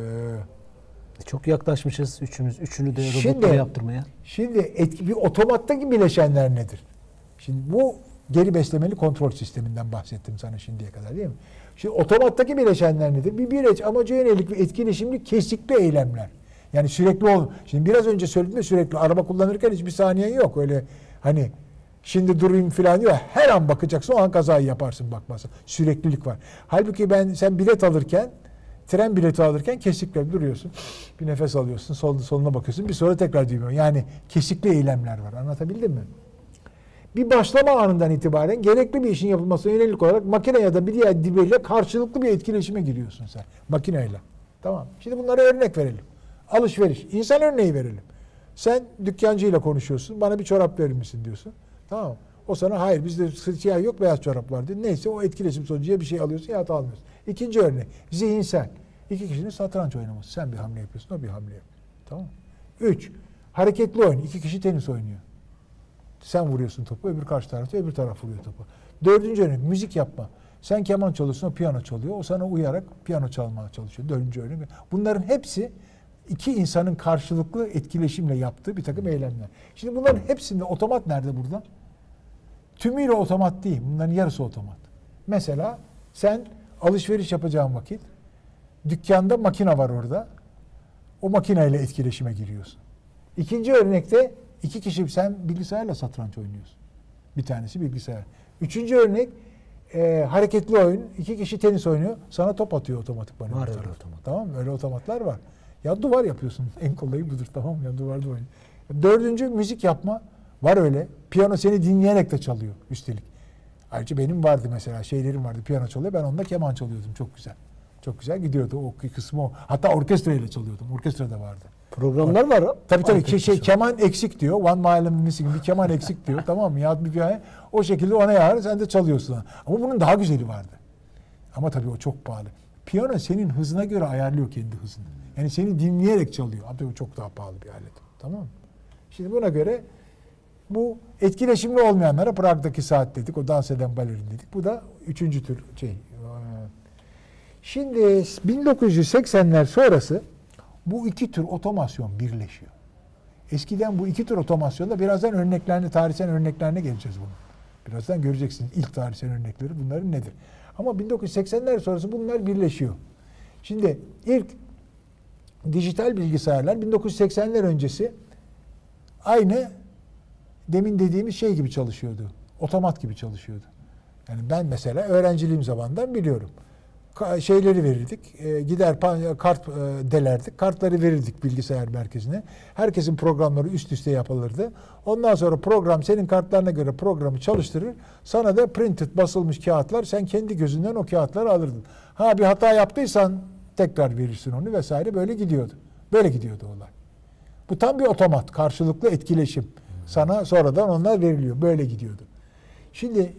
Çok yaklaşmışız üçümüz. Üçünü de Şimdi- robotlara yaptırmaya. Şimdi etki, bir otomattaki bileşenler nedir? Şimdi bu geri beslemeli kontrol sisteminden bahsettim sana şimdiye kadar değil mi? Şimdi otomattaki bileşenler nedir? Bir bireç amaca yönelik ve etkileşimli kesikli eylemler. Yani sürekli ol. Şimdi biraz önce söyledim de sürekli araba kullanırken hiçbir saniyen yok. Öyle hani şimdi durayım falan diyor. Her an bakacaksın o an kazayı yaparsın bakmasın. Süreklilik var. Halbuki ben sen bilet alırken tren bileti alırken kesikle duruyorsun. Bir nefes alıyorsun. Solda soluna bakıyorsun. Bir sonra tekrar düğme. Yani kesikli eylemler var. Anlatabildim mi? Bir başlama anından itibaren gerekli bir işin yapılmasına yönelik olarak makine ya da bir diğer dibeyle karşılıklı bir etkileşime giriyorsun sen. Makineyle. Tamam. Şimdi bunlara örnek verelim. Alışveriş. İnsan örneği verelim. Sen dükkancıyla konuşuyorsun. Bana bir çorap verir misin diyorsun. Tamam. O sana hayır bizde siyah yok beyaz çorap var diyor. Neyse o etkileşim sonucu ya bir şey alıyorsun ya da almıyorsun. İkinci örnek. Zihinsel. İki kişinin satranç oynaması. Sen bir hamle yapıyorsun o bir hamle yapıyor. Tamam? Üç. Hareketli oyun. İki kişi tenis oynuyor. Sen vuruyorsun topu, öbür karşı tarafta öbür taraf vuruyor topu. Dördüncü örnek müzik yapma. Sen keman çalıyorsun, o piyano çalıyor. O sana uyarak piyano çalmaya çalışıyor. Dördüncü örnek. Bunların hepsi iki insanın karşılıklı etkileşimle yaptığı bir takım eylemler. Şimdi bunların hepsinde otomat nerede burada? Tümüyle otomat değil. Bunların yarısı otomat. Mesela sen alışveriş yapacağın vakit dükkanda makine var orada. O makineyle etkileşime giriyorsun. İkinci örnekte iki kişi sen bilgisayarla satranç oynuyorsun. Bir tanesi bilgisayar. Üçüncü örnek e, hareketli oyun. iki kişi tenis oynuyor. Sana top atıyor otomatikman. Var öbür öyle otomat. Tamam mı? Öyle otomatlar var. Ya duvar yapıyorsun. *laughs* En kolayı budur tamam mı? Ya duvarda oynuyor. Dördüncü müzik yapma. Var öyle. Piyano seni dinleyerek de çalıyor üstelik. Ayrıca benim vardı mesela şeylerim vardı. Piyano çalıyor. Ben onda keman çalıyordum. Çok güzel. Çok güzel gidiyordu o kısmı o. Hatta orkestra ile çalıyordum. Orkestra da vardı. Programlar var. Tabii tabii Arkadaşlar. şey keman eksik diyor. One mile missing bir keman eksik diyor. *laughs* tamam mı? Ya bir piyano o şekilde ona yar sen de çalıyorsun. Ama bunun daha güzeli vardı. Ama tabii o çok pahalı. Piyano senin hızına göre ayarlıyor kendi hızını. Yani seni dinleyerek çalıyor. Ama tabii çok daha pahalı bir alet. Tamam mı? Şimdi buna göre bu etkileşimli olmayanlara Prag'daki saat dedik. O dans eden balerin dedik. Bu da üçüncü tür şey. Şimdi 1980'ler sonrası bu iki tür otomasyon birleşiyor. Eskiden bu iki tür otomasyonda birazdan örneklerine, tarihsel örneklerine geleceğiz bunun. Birazdan göreceksiniz ilk tarihsel örnekleri bunların nedir. Ama 1980'ler sonrası bunlar birleşiyor. Şimdi ilk dijital bilgisayarlar 1980'ler öncesi aynı demin dediğimiz şey gibi çalışıyordu. Otomat gibi çalışıyordu. Yani ben mesela öğrenciliğim zamandan biliyorum. Şeyleri verirdik. e, gider kart e, delerdik. Kartları verirdik bilgisayar merkezine. Herkesin programları üst üste yapılırdı. Ondan sonra program senin kartlarına göre programı çalıştırır. Sana da printed basılmış kağıtlar sen kendi gözünden o kağıtları alırdın. Ha bir hata yaptıysan tekrar verirsin onu vesaire böyle gidiyordu. Böyle gidiyordu olay. Bu tam bir otomat, karşılıklı etkileşim. Sana sonradan onlar veriliyor. Böyle gidiyordu. Şimdi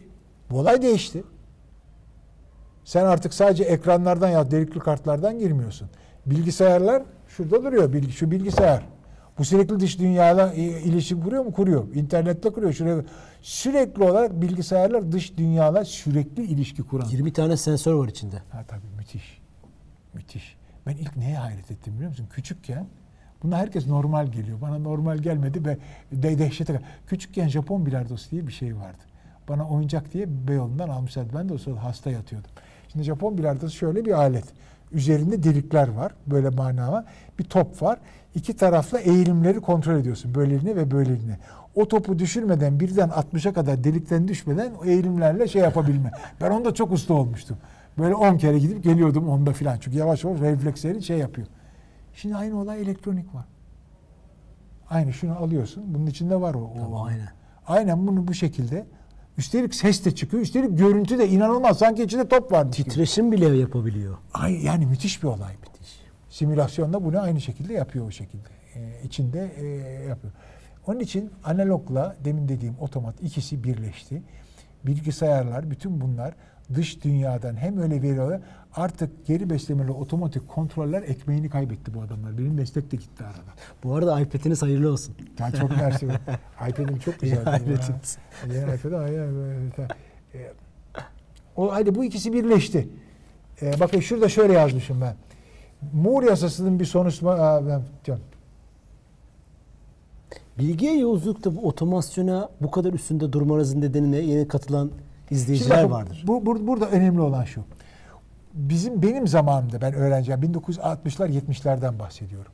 bu olay değişti. Sen artık sadece ekranlardan ya delikli kartlardan girmiyorsun. Bilgisayarlar şurada duruyor. Bil- Şu bilgisayar. Bu sürekli dış dünyayla i- ilişki kuruyor mu? Kuruyor. İnternetle kuruyor. Şuraya sürekli olarak bilgisayarlar dış dünyayla sürekli ilişki kuran. 20 tane sensör var içinde. Ha tabii müthiş. Müthiş. Ben ilk neye hayret ettim biliyor musun? Küçükken buna herkes normal geliyor. Bana normal gelmedi ve de dehşete Küçükken Japon bilardosu diye bir şey vardı. Bana oyuncak diye Beyoğlu'ndan almışlardı. Ben de o sırada hasta yatıyordum. Şimdi Japon bilardosu şöyle bir alet. Üzerinde delikler var. Böyle manava. Bir top var. İki tarafla eğilimleri kontrol ediyorsun. Böyleline ve böyleline. O topu düşürmeden birden 60'a kadar delikten düşmeden o eğilimlerle şey yapabilme. *laughs* Ben onda çok usta olmuştum. Böyle 10 kere gidip geliyordum onda filan. Çünkü yavaş yavaş refleksleri şey yapıyor. Şimdi aynı olay elektronik var. Aynı şunu alıyorsun. Bunun içinde var o. o- Tabii, aynen. Aynen bunu bu şekilde. Üstelik ses de çıkıyor. Üstelik görüntü de inanılmaz. Sanki içinde top var. Titreşim bile yapabiliyor. Ay, yani müthiş bir olay. Müthiş. Simülasyonda bunu aynı şekilde yapıyor o şekilde. Ee, içinde e, yapıyor. Onun için analogla demin dediğim otomat ikisi birleşti. Bilgisayarlar bütün bunlar dış dünyadan hem öyle veriyorlar artık geri beslemeli otomatik kontroller ekmeğini kaybetti bu adamlar. Benim meslek de gitti arada. Bu arada iPad'iniz hayırlı olsun. Ya çok mersi. *laughs* iPad'im çok güzel. İPad'iniz. Yeni aynen. Ee, O hadi bu ikisi birleşti. Ee, bakın şurada şöyle yazmışım ben. Moore yasasının bir sonuçma Aa, ben canım. Bilgiye yolculukta bu otomasyona bu kadar üstünde durmanızın nedeni ne? Yeni katılan Şimdi izleyiciler bakın, vardır. Bu, bu- burada önemli olan şu. Bizim benim zamanımda ben öğrenciyim 1960'lar 70'lerden bahsediyorum.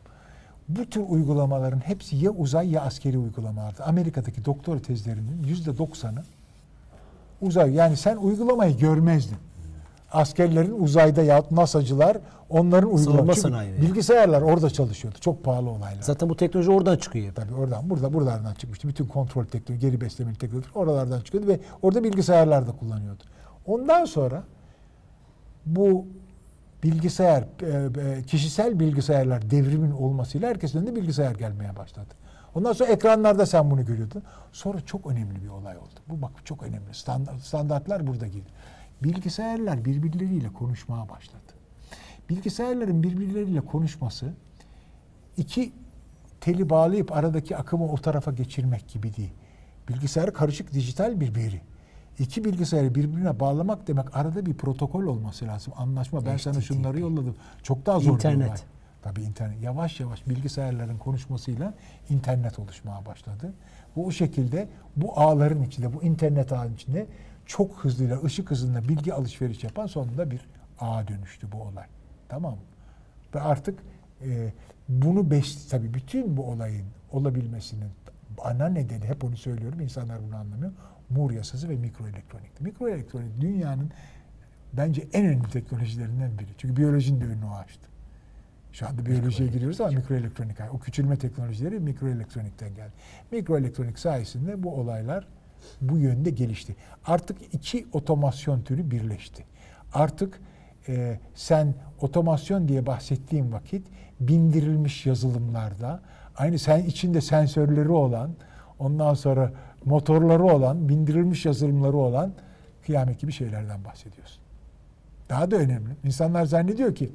Bu tür uygulamaların hepsi ya uzay ya askeri uygulamalardı. Amerika'daki doktor tezlerinin yüzde doksanı uzay. Yani sen uygulamayı görmezdin. Askerlerin uzayda yahut NASA'cılar onların uygulaması. sanayi. Bilgisayarlar orada çalışıyordu. Çok pahalı olaylar. Zaten bu teknoloji oradan çıkıyor. Tabii oradan, burada, buralardan çıkmıştı. Bütün kontrol teknoloji, geri beslemeli teknoloji oralardan çıkıyordu ve orada bilgisayarlar da kullanıyordu. Ondan sonra bu bilgisayar, e, e, kişisel bilgisayarlar devrimin olmasıyla herkesin önünde bilgisayar gelmeye başladı. Ondan sonra ekranlarda sen bunu görüyordun. Sonra çok önemli bir olay oldu. Bu bak çok önemli. Standart, standartlar burada girdi. Bilgisayarlar birbirleriyle konuşmaya başladı. Bilgisayarların birbirleriyle konuşması iki teli bağlayıp aradaki akımı o tarafa geçirmek gibi değil. Bilgisayar karışık dijital bir veri. İki bilgisayarı birbirine bağlamak demek arada bir protokol olması lazım. Anlaşma. Ben sana şunları yolladım. Çok daha zor İnternet. bir olay. Tabii internet. Yavaş yavaş bilgisayarların konuşmasıyla internet oluşmaya başladı. Bu o şekilde bu ağların içinde, bu internet ağının içinde çok hızlıyla, ışık hızında bilgi alışveriş yapan sonunda bir ağa dönüştü bu olay. Tamam mı? Ve artık e, bunu beş, tabii bütün bu olayın olabilmesinin ana nedeni, hep onu söylüyorum, insanlar bunu anlamıyor. Moore yasası ve mikroelektronik. Mikroelektronik dünyanın bence en önemli teknolojilerinden biri. Çünkü biyolojinin de önünü o açtı. Şu anda biyolojiye giriyoruz ama mikroelektronik. O küçülme teknolojileri mikroelektronikten geldi. Mikroelektronik sayesinde bu olaylar bu yönde gelişti. Artık iki otomasyon türü birleşti. Artık e, sen otomasyon diye bahsettiğim vakit bindirilmiş yazılımlarda aynı sen içinde sensörleri olan ondan sonra motorları olan bindirilmiş yazılımları olan kıyamet gibi şeylerden bahsediyorsun. Daha da önemli. İnsanlar zannediyor ki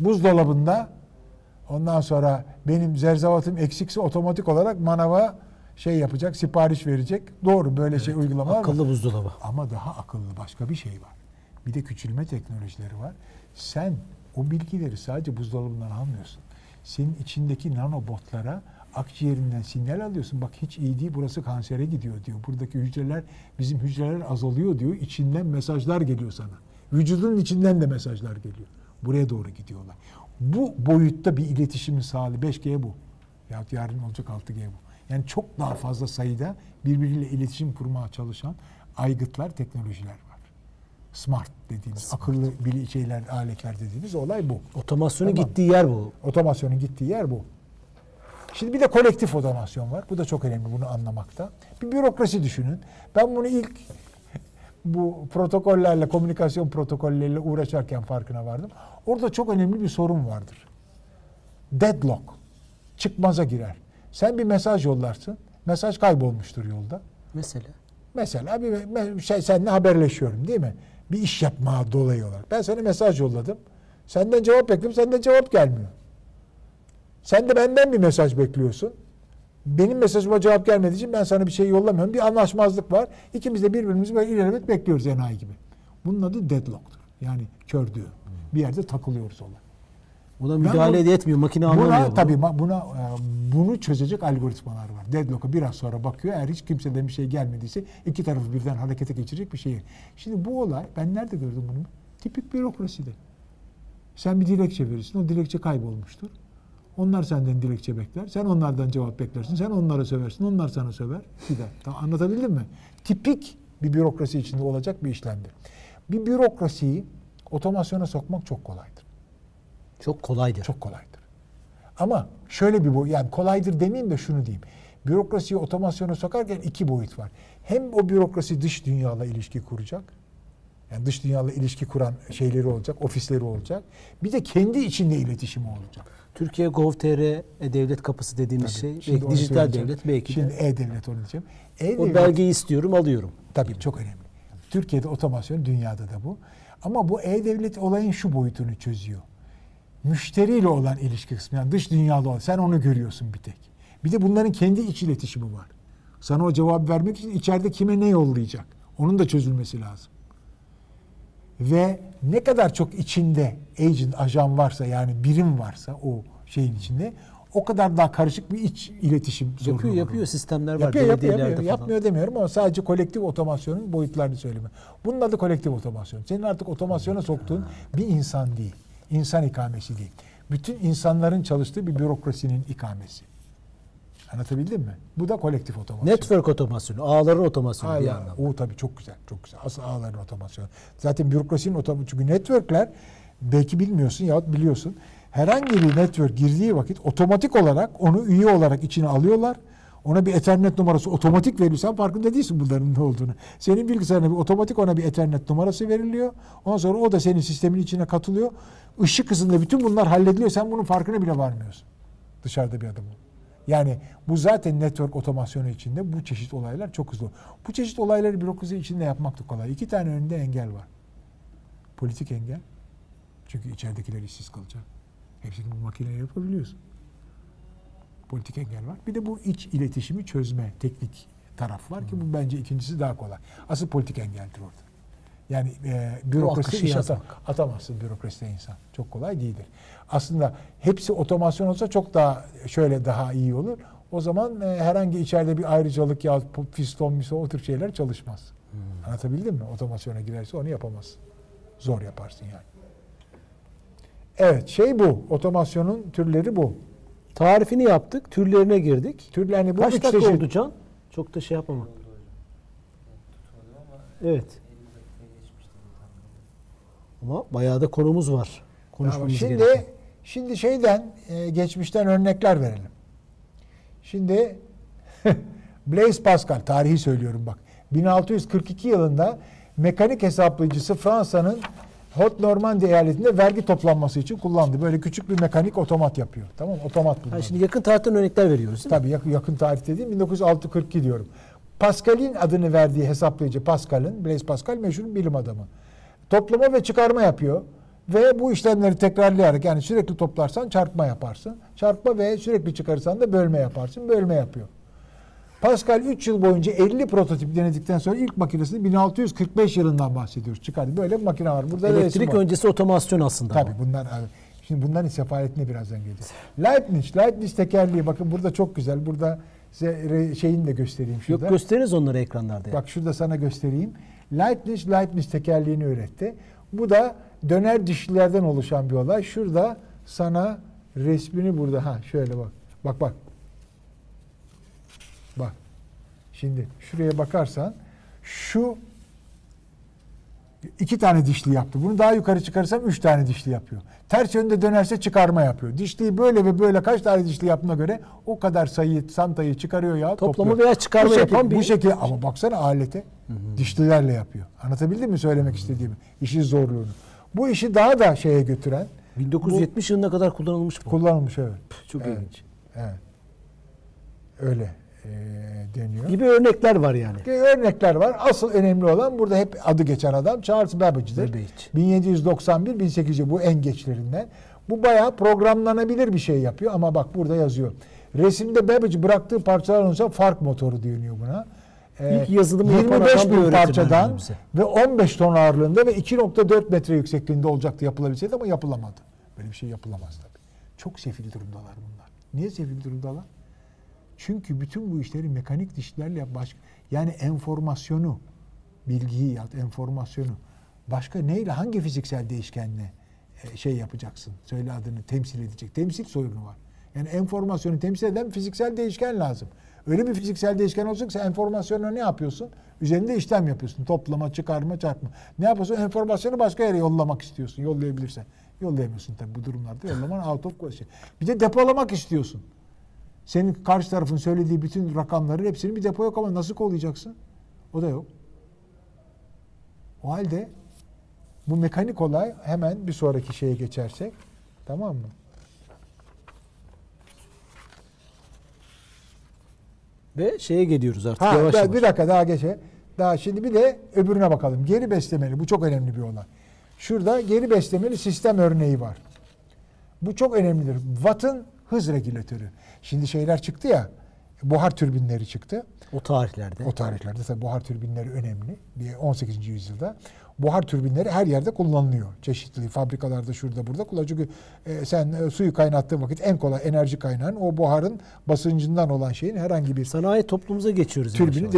buzdolabında ondan sonra benim zerzavatım eksikse otomatik olarak manava şey yapacak, sipariş verecek. Doğru böyle şey uygulamalar var. Akıllı buzdolabı. Ama daha akıllı başka bir şey var. Bir de küçülme teknolojileri var. Sen o bilgileri sadece buzdolabından almıyorsun. Senin içindeki nanobotlara akciğerinden sinyal alıyorsun. Bak hiç iyi değil burası kansere gidiyor diyor. Buradaki hücreler bizim hücreler azalıyor diyor. İçinden mesajlar geliyor sana. Vücudun içinden de mesajlar geliyor. Buraya doğru gidiyorlar. Bu boyutta bir iletişimin sağlı 5G bu. Yahut yarın olacak 6G bu. Yani çok daha fazla sayıda birbiriyle iletişim kurmaya çalışan aygıtlar, teknolojiler var. Smart dediğimiz, akıllı bili şeyler, aletler dediğimiz olay bu. Otomasyonun Tamam. gittiği yer bu. Otomasyonun gittiği yer bu. Şimdi bir de kolektif otomasyon var. Bu da çok önemli bunu anlamakta. Bir bürokrasi düşünün. Ben bunu ilk *laughs* bu protokollerle, komünikasyon protokolleriyle uğraşarken farkına vardım. Orada çok önemli bir sorun vardır. Deadlock. Çıkmaza girer. Sen bir mesaj yollarsın. Mesaj kaybolmuştur yolda. Mesela. Mesela bir şey seninle haberleşiyorum değil mi? Bir iş yapma dolayı olarak. Ben sana mesaj yolladım. Senden cevap bekliyorum. Senden cevap gelmiyor. Sen de benden bir mesaj bekliyorsun. Benim mesajıma cevap gelmediği için ben sana bir şey yollamıyorum. Bir anlaşmazlık var. İkimiz de birbirimizi böyle ilerlemek bekliyoruz enayi gibi. Bunun adı deadlock'tur. Yani kördüğü. Bir yerde takılıyoruz olay. Buna müdahale bu- etmiyor. Makine anlamıyor. Buna bunu. tabii buna e, bunu çözecek algoritmalar var. Deadlock'a biraz sonra bakıyor. Eğer hiç kimseden bir şey gelmediyse iki tarafı birden harekete geçirecek bir şey. Şimdi bu olay ben nerede gördüm bunu? Tipik bürokraside. Sen bir dilekçe verirsin. O dilekçe kaybolmuştur. Onlar senden dilekçe bekler. Sen onlardan cevap beklersin. Sen onlara söversin. Onlar sana söver. Gider. Tamam, anlatabildim mi? Tipik bir bürokrasi içinde olacak bir işlemdir. Bir bürokrasiyi otomasyona sokmak çok kolaydır. Çok kolaydır. Çok kolaydır. Ama şöyle bir boyut, yani kolaydır demeyeyim de şunu diyeyim. Bürokrasiyi otomasyona sokarken iki boyut var. Hem o bürokrasi dış dünyayla ilişki kuracak. Yani dış dünyayla ilişki kuran şeyleri olacak, ofisleri olacak. Bir de kendi içinde iletişimi olacak. Türkiye Gov.tr e-devlet kapısı dediğimiz Tabii. şey. Şimdi belki dijital devlet belki Şimdi de. e-devlet onu diyeceğim. O E-devlet, belgeyi istiyorum alıyorum. Tabii çok önemli. Türkiye'de otomasyon, dünyada da bu. Ama bu e-devlet olayın şu boyutunu çözüyor. Müşteriyle olan ilişki kısmı, yani dış dünyalı olan, sen onu görüyorsun bir tek. Bir de bunların kendi iç iletişimi var. Sana o cevap vermek için içeride kime ne yollayacak? Onun da çözülmesi lazım. Ve ne kadar çok içinde agent, ajan varsa yani birim varsa o şeyin içinde o kadar daha karışık bir iç iletişim Yapıyor var yapıyor orada. sistemler var Yapıyor, yapıyor, yapıyor. falan. Yapmıyor demiyorum ama sadece kolektif otomasyonun boyutlarını söyleme. Bunun adı kolektif otomasyon. Senin artık otomasyona soktuğun bir insan değil. İnsan ikamesi değil. Bütün insanların çalıştığı bir bürokrasinin ikamesi. Anlatabildim mi? Bu da kolektif otomasyon. Network otomasyonu, ağların otomasyonu bir Hala, yandan. o tabii çok güzel, çok güzel. Asıl ağların otomasyonu. Zaten bürokrasinin otomasyonu. Çünkü networkler belki bilmiyorsun yahut biliyorsun. Herhangi bir network girdiği vakit otomatik olarak onu üye olarak içine alıyorlar. Ona bir ethernet numarası otomatik veriliyor. Sen farkında değilsin bunların ne olduğunu. Senin bilgisayarına bir otomatik ona bir ethernet numarası veriliyor. Ondan sonra o da senin sistemin içine katılıyor. Işık hızında bütün bunlar hallediliyor. Sen bunun farkına bile varmıyorsun. Dışarıda bir adam. Yani bu zaten network otomasyonu içinde bu çeşit olaylar çok hızlı. Bu çeşit olayları bürokrasi içinde yapmak da kolay. İki tane önünde engel var. Politik engel. Çünkü içeridekiler işsiz kalacak. Hepsini bu makineyle yapabiliyorsun. Politik engel var. Bir de bu iç iletişimi çözme teknik taraf var ki bu bence ikincisi daha kolay. Asıl politik engeldir orada. Yani e, bürokrasi iş atamazsın bürokraside insan. Çok kolay değildir. Aslında hepsi otomasyon olsa çok daha şöyle daha iyi olur. O zaman e, herhangi içeride bir ayrıcalık ya piston miston o tür şeyler çalışmaz. Anlatabildim mi? Otomasyona girerse onu yapamazsın. Zor yaparsın yani. Evet şey bu. Otomasyonun türleri bu. Tarifini yaptık, türlerine girdik. Türlerini bu Kaç üç dakika çeşit. oldu Can? Çok da şey yapmamak. Evet. Ama bayağı da konumuz var. Tamam, Konuşmamız şimdi gereken. şimdi şeyden e, geçmişten örnekler verelim. Şimdi *laughs* Blaise Pascal tarihi söylüyorum bak. 1642 yılında mekanik hesaplayıcısı Fransa'nın Haute Normandie eyaletinde vergi toplanması için kullandı. Böyle küçük bir mekanik otomat yapıyor. Tamam mı? Otomat bunlar. Ha, şimdi yakın tarihten örnekler veriyoruz değil? Tabii yakın, yakın tarihte değil 1942 diyorum. Pascal'in adını verdiği hesaplayıcı Pascal'ın, Blaise Pascal meşhur bilim adamı. Toplama ve çıkarma yapıyor. Ve bu işlemleri tekrarlayarak yani sürekli toplarsan çarpma yaparsın. Çarpma ve sürekli çıkarırsan da bölme yaparsın. Bölme yapıyor. Pascal 3 yıl boyunca 50 prototip denedikten sonra ilk makinesini 1645 yılından bahsediyoruz. Çıkardı. Böyle bir makine var. Burada Elektrik öncesi otomasyon aslında. Tabii bu. bunlar abi. Şimdi bunların sefaletine birazdan geleceğiz. Leibniz, Leibniz tekerleği bakın burada çok güzel. Burada size şeyini de göstereyim şurada. Yok gösteririz onları ekranlarda. Bak şurada sana göstereyim. Leibniz, Leibniz tekerleğini üretti. Bu da döner dişlilerden oluşan bir olay. Şurada sana resmini burada. Ha şöyle bak. Bak bak. Bak. Şimdi şuraya bakarsan Şu iki tane dişli yaptı. Bunu daha yukarı çıkarırsam üç tane dişli yapıyor. Ters yönde dönerse çıkarma yapıyor. Dişliyi böyle ve böyle kaç tane dişli yaptığına göre o kadar sayıyı, santayı çıkarıyor ya. Toplamı topluyor. veya çıkarma bu şekil, yapan bir- Bu şekilde ama baksana alete dişlilerle yapıyor. Anlatabildim mi söylemek istediğimi? İşin zorluğunu. Bu işi daha da şeye götüren 1970 yılına kadar kullanılmış bu. kullanılmış evet. Çok Evet. ilginç. Evet. Öyle deniyor. Gibi örnekler var yani. Örnekler var. Asıl önemli olan burada hep adı geçen adam Charles Babbage'dir. Babbage. 1791-1800 bu en geçlerinden. Bu bayağı programlanabilir bir şey yapıyor ama bak burada yazıyor. Resimde Babbage bıraktığı parçalar olursa fark motoru deniyor buna. Ee, İlk yazılımı yapan 25 adam bu bin parçadan ve 15 ton ağırlığında ve 2.4 metre yüksekliğinde olacaktı yapılabilseydi ama yapılamadı. Böyle bir şey yapılamaz tabii. Çok sefil durumdalar bunlar. Niye sefil durumdalar? Çünkü bütün bu işleri mekanik dişlerle baş yani enformasyonu bilgiyi ya enformasyonu başka neyle hangi fiziksel değişkenle e, şey yapacaksın? Söyle adını temsil edecek. Temsil sorunu var. Yani enformasyonu temsil eden fiziksel değişken lazım. Öyle bir fiziksel değişken olacak ki enformasyonu ne yapıyorsun? Üzerinde işlem yapıyorsun. Toplama, çıkarma, çarpma. Ne yapıyorsun? Enformasyonu başka yere yollamak istiyorsun. Yollayabilirsen. Yollayamıyorsun tabii bu durumlarda. Yollaman out of question. Bir de depolamak istiyorsun. Senin karşı tarafın söylediği bütün rakamları hepsini bir depoya koyma. Nasıl kollayacaksın? O da yok. O halde bu mekanik olay hemen bir sonraki şeye geçersek tamam mı? Ve şeye geliyoruz artık Ha, yavaş yavaş. bir dakika daha geçe. Daha şimdi bir de öbürüne bakalım. Geri beslemeli. Bu çok önemli bir olay. Şurada geri beslemeli sistem örneği var. Bu çok önemlidir. Watt'ın hız regülatörü. Şimdi şeyler çıktı ya. Buhar türbinleri çıktı. O tarihlerde. O tarihlerde tabii buhar türbinleri önemli. Bir 18. yüzyılda buhar türbinleri her yerde kullanılıyor. Çeşitli fabrikalarda şurada burada kullanılıyor. Çünkü e, sen e, suyu kaynattığın vakit en kolay enerji kaynağın o buharın basıncından olan şeyin herhangi bir Sanayi toplumumuza geçiyoruz. yavaş türbini yavaş.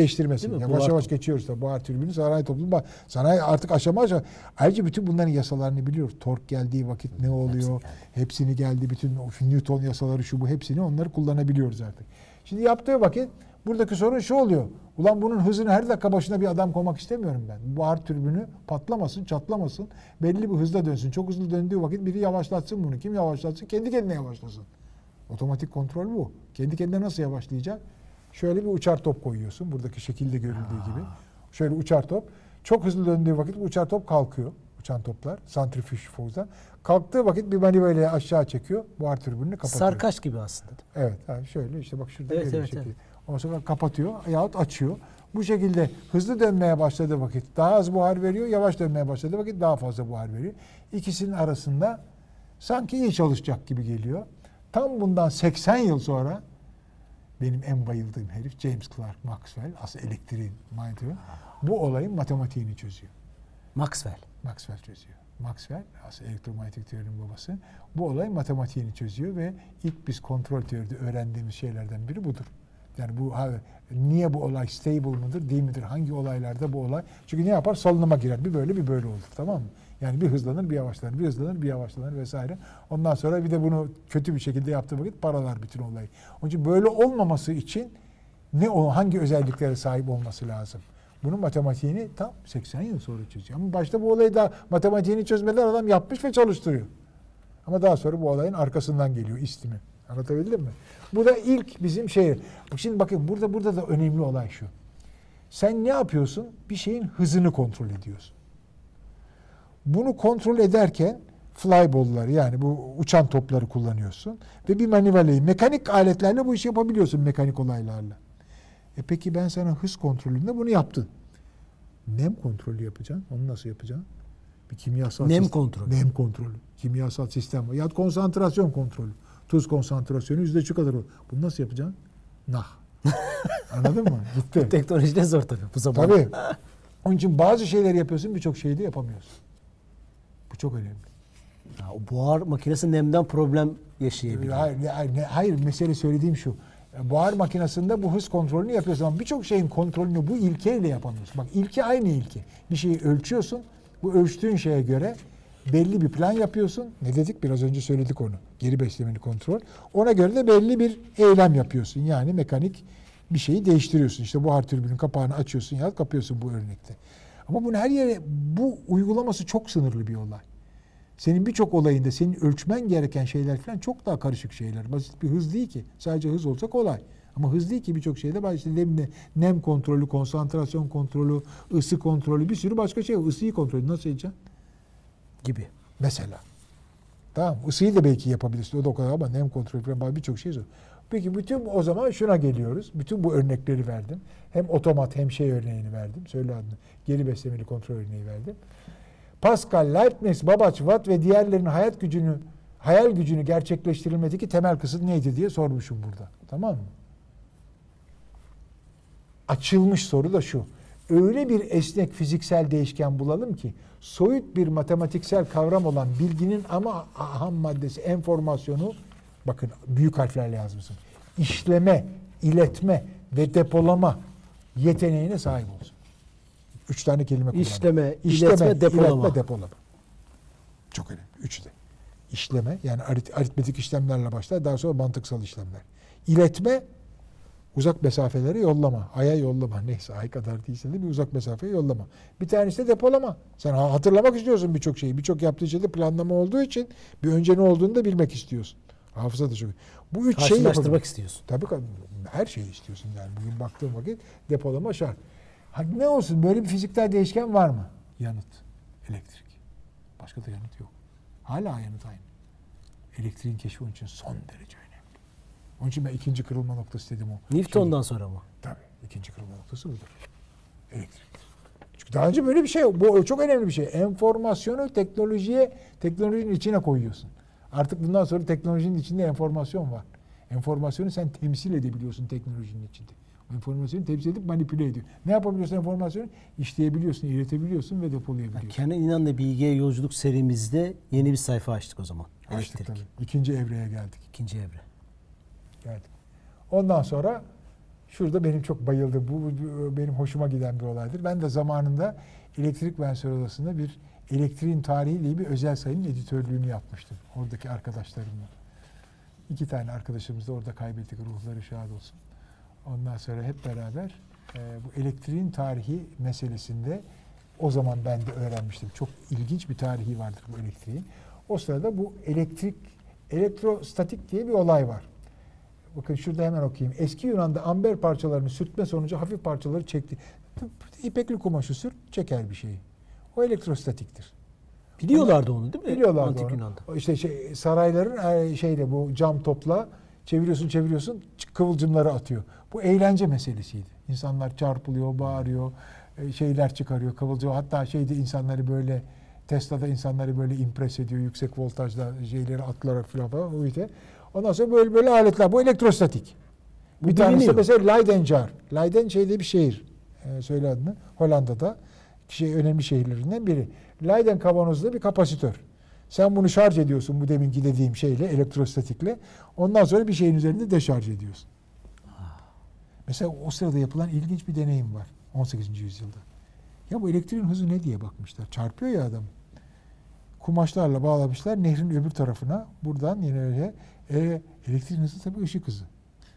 mi? Yavaş yavaş toplum. geçiyoruz da buhar türbini sanayi toplumu bak- sanayi artık aşama aşama ayrıca bütün bunların yasalarını biliyoruz. Tork geldiği vakit ne oluyor? Hepsini geldi. Bütün o Newton yasaları şu bu hepsini onları kullanabiliyoruz artık. Şimdi yaptığı vakit buradaki sorun şu oluyor. Ulan bunun hızını her dakika başına bir adam koymak istemiyorum ben. Bu buhar türbünü patlamasın, çatlamasın. Belli bir hızda dönsün. Çok hızlı döndüğü vakit biri yavaşlatsın bunu. Kim yavaşlatsın? Kendi kendine yavaşlasın. Otomatik kontrol bu. Kendi kendine nasıl yavaşlayacak? Şöyle bir uçar top koyuyorsun. Buradaki şekilde görüldüğü gibi. Şöyle uçar top. Çok hızlı döndüğü vakit bu uçar top kalkıyor. Uçan toplar. Santrifüj force'da. Kalktığı vakit bir manivela aşağı çekiyor. Buhar türbününü kapatıyor. Sarkaç gibi aslında. Evet. Yani şöyle işte bak şurada Evet, evet, şekli. evet. Ondan sonra kapatıyor yahut açıyor. Bu şekilde hızlı dönmeye başladığı vakit daha az buhar veriyor. Yavaş dönmeye başladığı vakit daha fazla buhar veriyor. İkisinin arasında sanki iyi çalışacak gibi geliyor. Tam bundan 80 yıl sonra benim en bayıldığım herif James Clerk Maxwell. Aslında elektriğin mantığı. Bu olayın matematiğini çözüyor. Maxwell. Maxwell çözüyor. Maxwell aslında elektromanyetik teorinin babası. Bu olay matematiğini çözüyor ve ilk biz kontrol teoride öğrendiğimiz şeylerden biri budur. Yani bu niye bu olay stable mıdır değil midir? Hangi olaylarda bu olay? Çünkü ne yapar? Solunuma girer. Bir böyle bir böyle olur. Tamam mı? Yani bir hızlanır bir yavaşlanır, bir hızlanır bir yavaşlanır vesaire. Ondan sonra bir de bunu kötü bir şekilde yaptığı vakit paralar bütün olayı. Onun için böyle olmaması için ne o hangi özelliklere sahip olması lazım? Bunun matematiğini tam 80 yıl sonra çözüyor. Ama başta bu olayı da matematiğini çözmeden adam yapmış ve çalıştırıyor. Ama daha sonra bu olayın arkasından geliyor istimi. Anlatabildim mi? Bu da ilk bizim şey. Şimdi bakın burada burada da önemli olay şu. Sen ne yapıyorsun? Bir şeyin hızını kontrol ediyorsun. Bunu kontrol ederken flyball'ları yani bu uçan topları kullanıyorsun ve bir manivelayı mekanik aletlerle bu işi yapabiliyorsun mekanik olaylarla. E peki ben sana hız kontrolünde bunu yaptın. Nem kontrolü yapacaksın. Onu nasıl yapacaksın? Bir kimyasal Nem sistem- kontrolü. Nem kontrolü. Kimyasal sistem. Ya konsantrasyon kontrolü. Tuz konsantrasyonu yüzde şu kadar olur. Bunu nasıl yapacaksın? Nah. *laughs* Anladın mı? Gitti. Teknolojide zor tabii bu zaman. Tabii. *laughs* Onun için bazı şeyleri yapıyorsun birçok şeyi de yapamıyorsun. Bu çok önemli. Ya, o buhar makinesi nemden problem yaşayabilir. Hayır, hayır, hayır mesele söylediğim şu. Buhar makinesinde bu hız kontrolünü yapıyorsun ama birçok şeyin kontrolünü bu ilkeyle yapamıyorsun. Bak ilke aynı ilke. Bir şeyi ölçüyorsun. Bu ölçtüğün şeye göre belli bir plan yapıyorsun. Ne dedik? Biraz önce söyledik onu. Geri beslemeli kontrol. Ona göre de belli bir eylem yapıyorsun. Yani mekanik bir şeyi değiştiriyorsun. İşte buhar türbünün kapağını açıyorsun ya kapıyorsun bu örnekte. Ama bunu her yere bu uygulaması çok sınırlı bir olay. Senin birçok olayında senin ölçmen gereken şeyler falan çok daha karışık şeyler. Basit bir hız değil ki. Sadece hız olsa kolay. Ama hız değil ki birçok şeyde var. Nem, nem kontrolü, konsantrasyon kontrolü, ısı kontrolü bir sürü başka şey. Isıyı kontrolü nasıl edeceksin? Gibi. Mesela. Tamam. Isıyı da belki yapabilirsin. O da o kadar ama nem kontrolü falan birçok şey zor. Peki bütün o zaman şuna geliyoruz. Bütün bu örnekleri verdim. Hem otomat hem şey örneğini verdim. Söyle adını. Geri beslemeli kontrol örneği verdim. Pascal, Leibniz, Babbage, Watt ve diğerlerinin hayat gücünü, hayal gücünü gerçekleştirilmedeki temel kısıt neydi diye sormuşum burada. Tamam mı? Açılmış soru da şu. Öyle bir esnek fiziksel değişken bulalım ki soyut bir matematiksel kavram olan bilginin ama ham maddesi, enformasyonu bakın büyük harflerle yazmışım. işleme, iletme ve depolama yeteneğine sahip olsun. Üç tane kelime kullandım. İşleme, iletme, depolama. iletme, depolama. Çok önemli. Üçü de. İşleme yani arit- aritmetik işlemlerle başlar. Daha sonra mantıksal işlemler. İletme uzak mesafeleri yollama. Aya yollama. Neyse ay kadar değilse de bir uzak mesafeye yollama. Bir tanesi de depolama. Sen ha- hatırlamak istiyorsun birçok şeyi. Birçok yaptığı şeyde planlama olduğu için bir önce ne olduğunu da bilmek istiyorsun. Hafıza da çok. Bu üç şey Karşılaştırmak yapabilir. istiyorsun. Tabii ki her şeyi istiyorsun yani. Bugün baktığım vakit depolama şart. Ha, ne olsun böyle bir fiziksel değişken var mı? Yanıt. Elektrik. Başka da yanıt yok. Hala yanıt aynı. Elektriğin keşfi onun için son derece. Onun için ben ikinci kırılma noktası dedim o. Newton'dan sonra mı? Tabii. ikinci kırılma noktası budur. Elektriktir. Çünkü daha önce böyle bir şey. Bu çok önemli bir şey. Enformasyonu teknolojiye, teknolojinin içine koyuyorsun. Artık bundan sonra teknolojinin içinde enformasyon var. Enformasyonu sen temsil edebiliyorsun teknolojinin içinde. O enformasyonu temsil edip manipüle ediyor. Ne yapabiliyorsun enformasyonu? İşleyebiliyorsun, iletebiliyorsun ve depolayabiliyorsun. Kenan İnan'la Bilgiye Yolculuk serimizde yeni bir sayfa açtık o zaman. Açtık Elektrik. tabii. İkinci evreye geldik. İkinci evre. Geldik. Ondan sonra şurada benim çok bayıldığım, bu, bu benim hoşuma giden bir olaydır. Ben de zamanında Elektrik Mühendisleri Odası'nda bir elektriğin tarihi diye bir özel sayının editörlüğünü yapmıştım. Oradaki arkadaşlarımla. İki tane arkadaşımız da orada kaybettik. Ruhları şad olsun. Ondan sonra hep beraber e, bu elektriğin tarihi meselesinde o zaman ben de öğrenmiştim. Çok ilginç bir tarihi vardır bu elektriğin. O sırada bu elektrik, elektrostatik diye bir olay var. Bakın şurada hemen okuyayım. Eski Yunan'da amber parçalarını sürtme sonucu hafif parçaları çekti. İpekli kumaşı sürt, çeker bir şeyi. O elektrostatiktir. Biliyorlardı onu değil mi? Biliyorlardı Antik onu. Yunan'da. İşte şey, sarayların e, şeyde bu cam topla çeviriyorsun çeviriyorsun kıvılcımları atıyor. Bu eğlence meselesiydi. İnsanlar çarpılıyor, bağırıyor, e, şeyler çıkarıyor, kıvılcım. Hatta şeyde insanları böyle Tesla'da insanları böyle impres ediyor yüksek voltajda şeyleri atlarak falan falan. O işte. Ondan sonra böyle böyle aletler. Bu elektrostatik. Bu bir tanesi de mesela Leidenjar. Leiden şeyde bir şehir. E, söyle adını. Hollanda'da. Şey, önemli şehirlerinden biri. Leiden kavanozda bir kapasitör. Sen bunu şarj ediyorsun bu deminki dediğim şeyle, elektrostatikle. Ondan sonra bir şeyin üzerinde deşarj ediyorsun. Mesela o sırada yapılan ilginç bir deneyim var 18. yüzyılda. Ya bu elektriğin hızı ne diye bakmışlar. Çarpıyor ya adam. Kumaşlarla bağlamışlar nehrin öbür tarafına. Buradan yine öyle. E, elektriğin hızı tabii ışık hızı.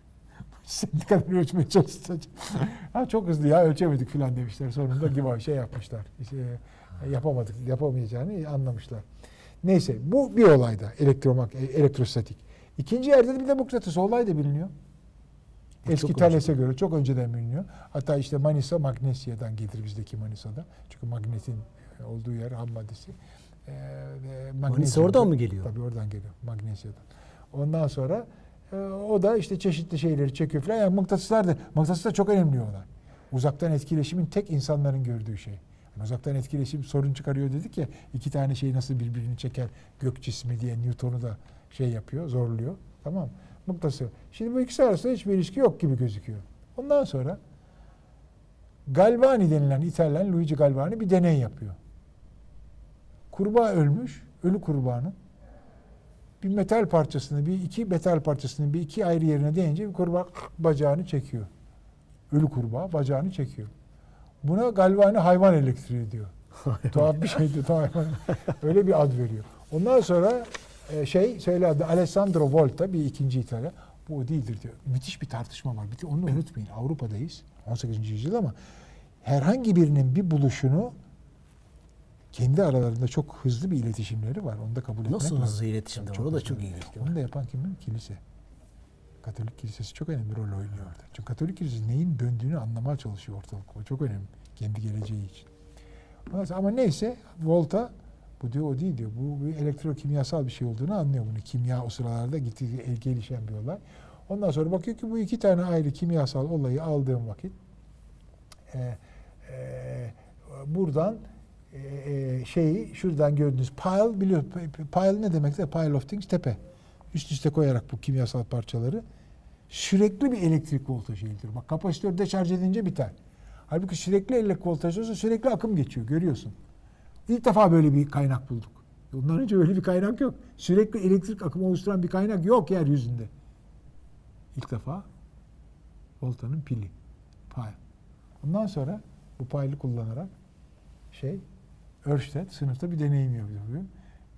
*laughs* Sen ne kadar ölçmeye çalıştın? ha çok hızlı ya ölçemedik filan demişler. Sonunda gibi şey yapmışlar. İşte, e, yapamadık, yapamayacağını anlamışlar. Neyse bu bir olayda elektromak, e, elektrostatik. İkinci yerde de bir de mıknatıs olay da biliniyor. Eski çok Thales'e göre çok önceden biliniyor. Hatta işte Manisa Magnesya'dan gelir bizdeki Manisa'da. Çünkü magnetin e, olduğu yer ham maddesi. Ee, Manisa oradan mı geliyor? Tabii oradan geliyor. Magnesya'dan. Ondan sonra e, o da işte çeşitli şeyleri çekiyor falan. Yani mıknatıslar da, mıknatıs da çok önemli olay. Uzaktan etkileşimin tek insanların gördüğü şey. Yani uzaktan etkileşim sorun çıkarıyor dedik ya iki tane şey nasıl birbirini çeker gök cismi diye Newton'u da şey yapıyor, zorluyor. Tamam mı? Mıknatısı. Şimdi bu ikisi arasında hiçbir ilişki yok gibi gözüküyor. Ondan sonra Galvani denilen İtalyan Luigi Galvani bir deney yapıyor. Kurbağa ölmüş, ölü kurbağanın bir metal parçasını, bir iki metal parçasını bir iki ayrı yerine değince bir kurbağa bacağını çekiyor. Ölü kurbağa bacağını çekiyor. Buna Galvani hayvan elektriği diyor. Tuhaf bir şeydi. Tuhaf. Öyle bir ad veriyor. Ondan sonra e, şey söyle adı Alessandro Volta bir ikinci İtalyan. Bu o değildir diyor. Müthiş bir tartışma var. Bir Onu unutmayın. Avrupa'dayız. 18. yüzyıl ama herhangi birinin bir buluşunu kendi aralarında çok hızlı bir iletişimleri var. Onu da kabul etmek Nasıl lazım. hızlı iletişimde var? O da çok ilginç. Onu da yapan kim? Kilise. Katolik kilisesi çok önemli rol oynuyor orada. Çünkü Katolik kilisesi neyin döndüğünü anlamaya çalışıyor ortalık. O çok önemli. Kendi geleceği için. Ama neyse Volta bu diyor o değil diyor. Bu bir elektrokimyasal bir şey olduğunu anlıyor bunu. Kimya o sıralarda gitti gelişen bir olay. Ondan sonra bakıyor ki bu iki tane ayrı kimyasal olayı aldığım vakit e, e, buradan e, e, şeyi şuradan gördüğünüz pile biliyor pile ne demekse pile of things tepe. Üst üste koyarak bu kimyasal parçaları sürekli bir elektrik voltajı ildir. Bak kapasitör deşarj edince biter. Halbuki sürekli elektrik voltajı olsa sürekli akım geçiyor görüyorsun. İlk defa böyle bir kaynak bulduk. Ondan önce öyle bir kaynak yok. Sürekli elektrik akımı oluşturan bir kaynak yok yeryüzünde. İlk defa voltanın pili. Pile. Ondan sonra bu pile'ı kullanarak şey Örstedt sınıfta bir deneyim yapıyor.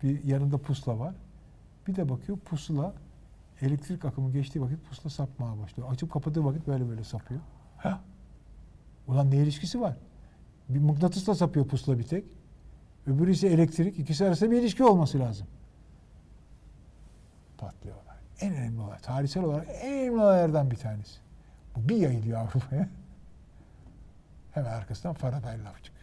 Bir yanında pusula var. Bir de bakıyor pusula elektrik akımı geçtiği vakit pusula sapmaya başlıyor. Açıp kapadığı vakit böyle böyle sapıyor. Ha? Ulan ne ilişkisi var? Bir mıknatısla sapıyor pusula bir tek. Öbürü ise elektrik. İkisi arasında bir ilişki olması lazım. Patlıyorlar. En önemli olay. Tarihsel olarak en önemli olaylardan bir tanesi. Bu bir yayılıyor Avrupa'ya. Hemen arkasından Faraday laf çıkıyor.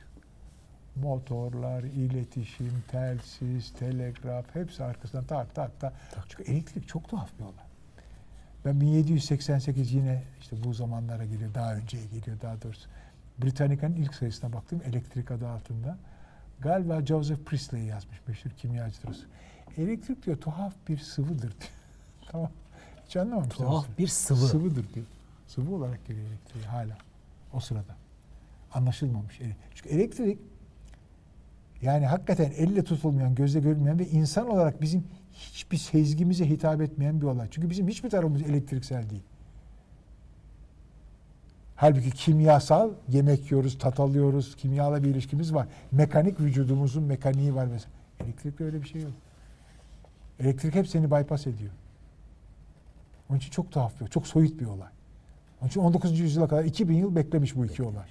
Motorlar, iletişim, telsiz, telegraf hepsi arkasından tak tak tak. Çünkü elektrik çok tuhaf bir olay. Ben 1788 yine işte bu zamanlara geliyor, daha önceye geliyor daha doğrusu. Britannica'nın ilk sayısına baktım elektrik adı altında. Galiba Joseph Priestley yazmış meşhur kimyacıdır. Elektrik diyor tuhaf bir sıvıdır diyor. *laughs* tamam. Hiç anlamamışlar. Tuhaf bir sıvı. Sıvıdır diyor. Sıvı olarak görüyor elektriği hala. O sırada. Anlaşılmamış. Çünkü elektrik yani hakikaten elle tutulmayan, gözle görülmeyen ve insan olarak bizim hiçbir sezgimize hitap etmeyen bir olay. Çünkü bizim hiçbir tarafımız elektriksel değil. Halbuki kimyasal yemek yiyoruz, tat alıyoruz, kimyala bir ilişkimiz var. Mekanik vücudumuzun mekaniği var mesela. Elektrikte öyle bir şey yok. Elektrik hep seni bypass ediyor. Onun için çok tuhaf bir, çok soyut bir olay. Onun için 19. yüzyıla kadar 2000 yıl beklemiş bu iki olay.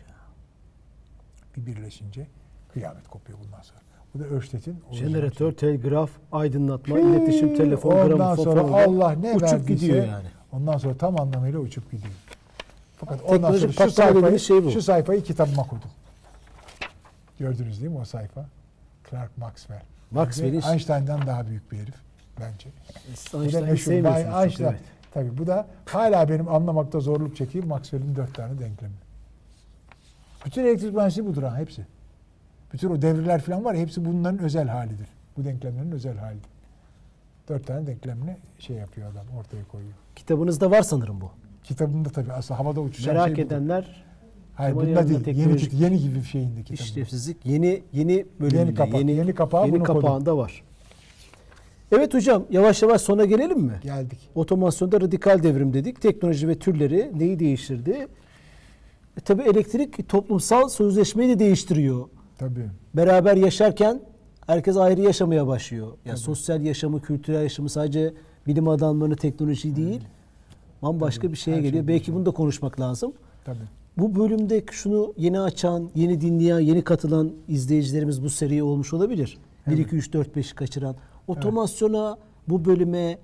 Bir birleşince kıyamet kopuyor bundan sonra. Bu da Örstedt'in Jeneratör, telgraf, aydınlatma, iletişim, telefon, Ondan gramofon sonra falan Allah ne uçup verdiyse gidiyor yani. ondan sonra tam anlamıyla uçup gidiyor. Fakat ondan sonra şu sayfayı, şey bu. şu sayfayı kitabıma koydum. Gördünüz değil mi o sayfa? Clark Maxwell. Maxwell'in- Einstein'dan daha büyük bir herif bence. Bu da meşhur. Einstein. evet. Tabii bu da hala benim anlamakta zorluk çekeyim Maxwell'in dört tane denklemi. Bütün elektrik mühendisliği budur ha hepsi. Bütün o devreler falan var ya hepsi bunların özel halidir. Bu denklemlerin özel halidir. Dört tane denklemini şey yapıyor adam ortaya koyuyor. Kitabınızda var sanırım bu. Kitabında tabii aslında havada uçuşan Merak şey edenler Hayır bunda değil. Yeni, teknolojik- yeni gibi bir şeyindi kitabında. işlevsizlik yeni yeni bölümünde Yeni kapak, yeni, yeni kapağı yeni koydum. kapağında var. Evet hocam yavaş yavaş sona gelelim mi? Geldik. Otomasyonda radikal devrim dedik. Teknoloji ve türleri neyi değiştirdi? E, tabii elektrik toplumsal sözleşmeyi de değiştiriyor. Tabii. Beraber yaşarken herkes ayrı yaşamaya başlıyor. Yani sosyal yaşamı, kültürel yaşamı sadece bilim adamlarını, teknoloji değil. Bambaşka Tabii, bir şeye her şey geliyor. Belki değişiyor. bunu da konuşmak lazım. Tabii. Bu bölümde şunu yeni açan, yeni dinleyen, yeni katılan izleyicilerimiz bu seriye olmuş olabilir. 1, 2, 3, 4, 5'i kaçıran. Otomasyona, bu bölüme,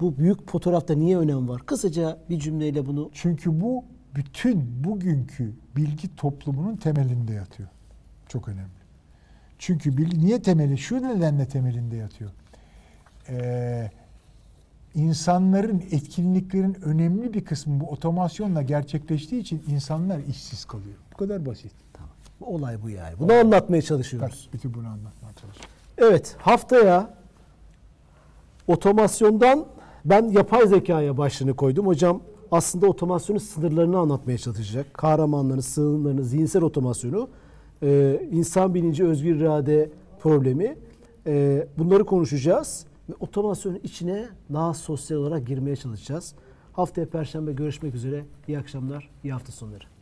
bu büyük fotoğrafta niye önem var? Kısaca bir cümleyle bunu Çünkü bu bütün bugünkü bilgi toplumunun temelinde yatıyor. Çok önemli. Çünkü niye temeli? Şu nedenle temelinde yatıyor. Ee, insanların etkinliklerin önemli bir kısmı bu otomasyonla gerçekleştiği için insanlar işsiz kalıyor. Bu kadar basit. bu olay bu yani. Bunu anlatmaya Tabii, çalışıyoruz. bütün bunu anlatmaya çalışıyorum. Evet, haftaya otomasyondan ben yapay zekaya başlığını koydum. Hocam aslında otomasyonun sınırlarını anlatmaya çalışacak. Kahramanlarını, sığınlarını, zihinsel otomasyonu, e, insan bilinci, özgür irade problemi. E, bunları konuşacağız. Ve otomasyonun içine daha sosyal olarak girmeye çalışacağız. Haftaya Perşembe görüşmek üzere. İyi akşamlar, iyi hafta sonları.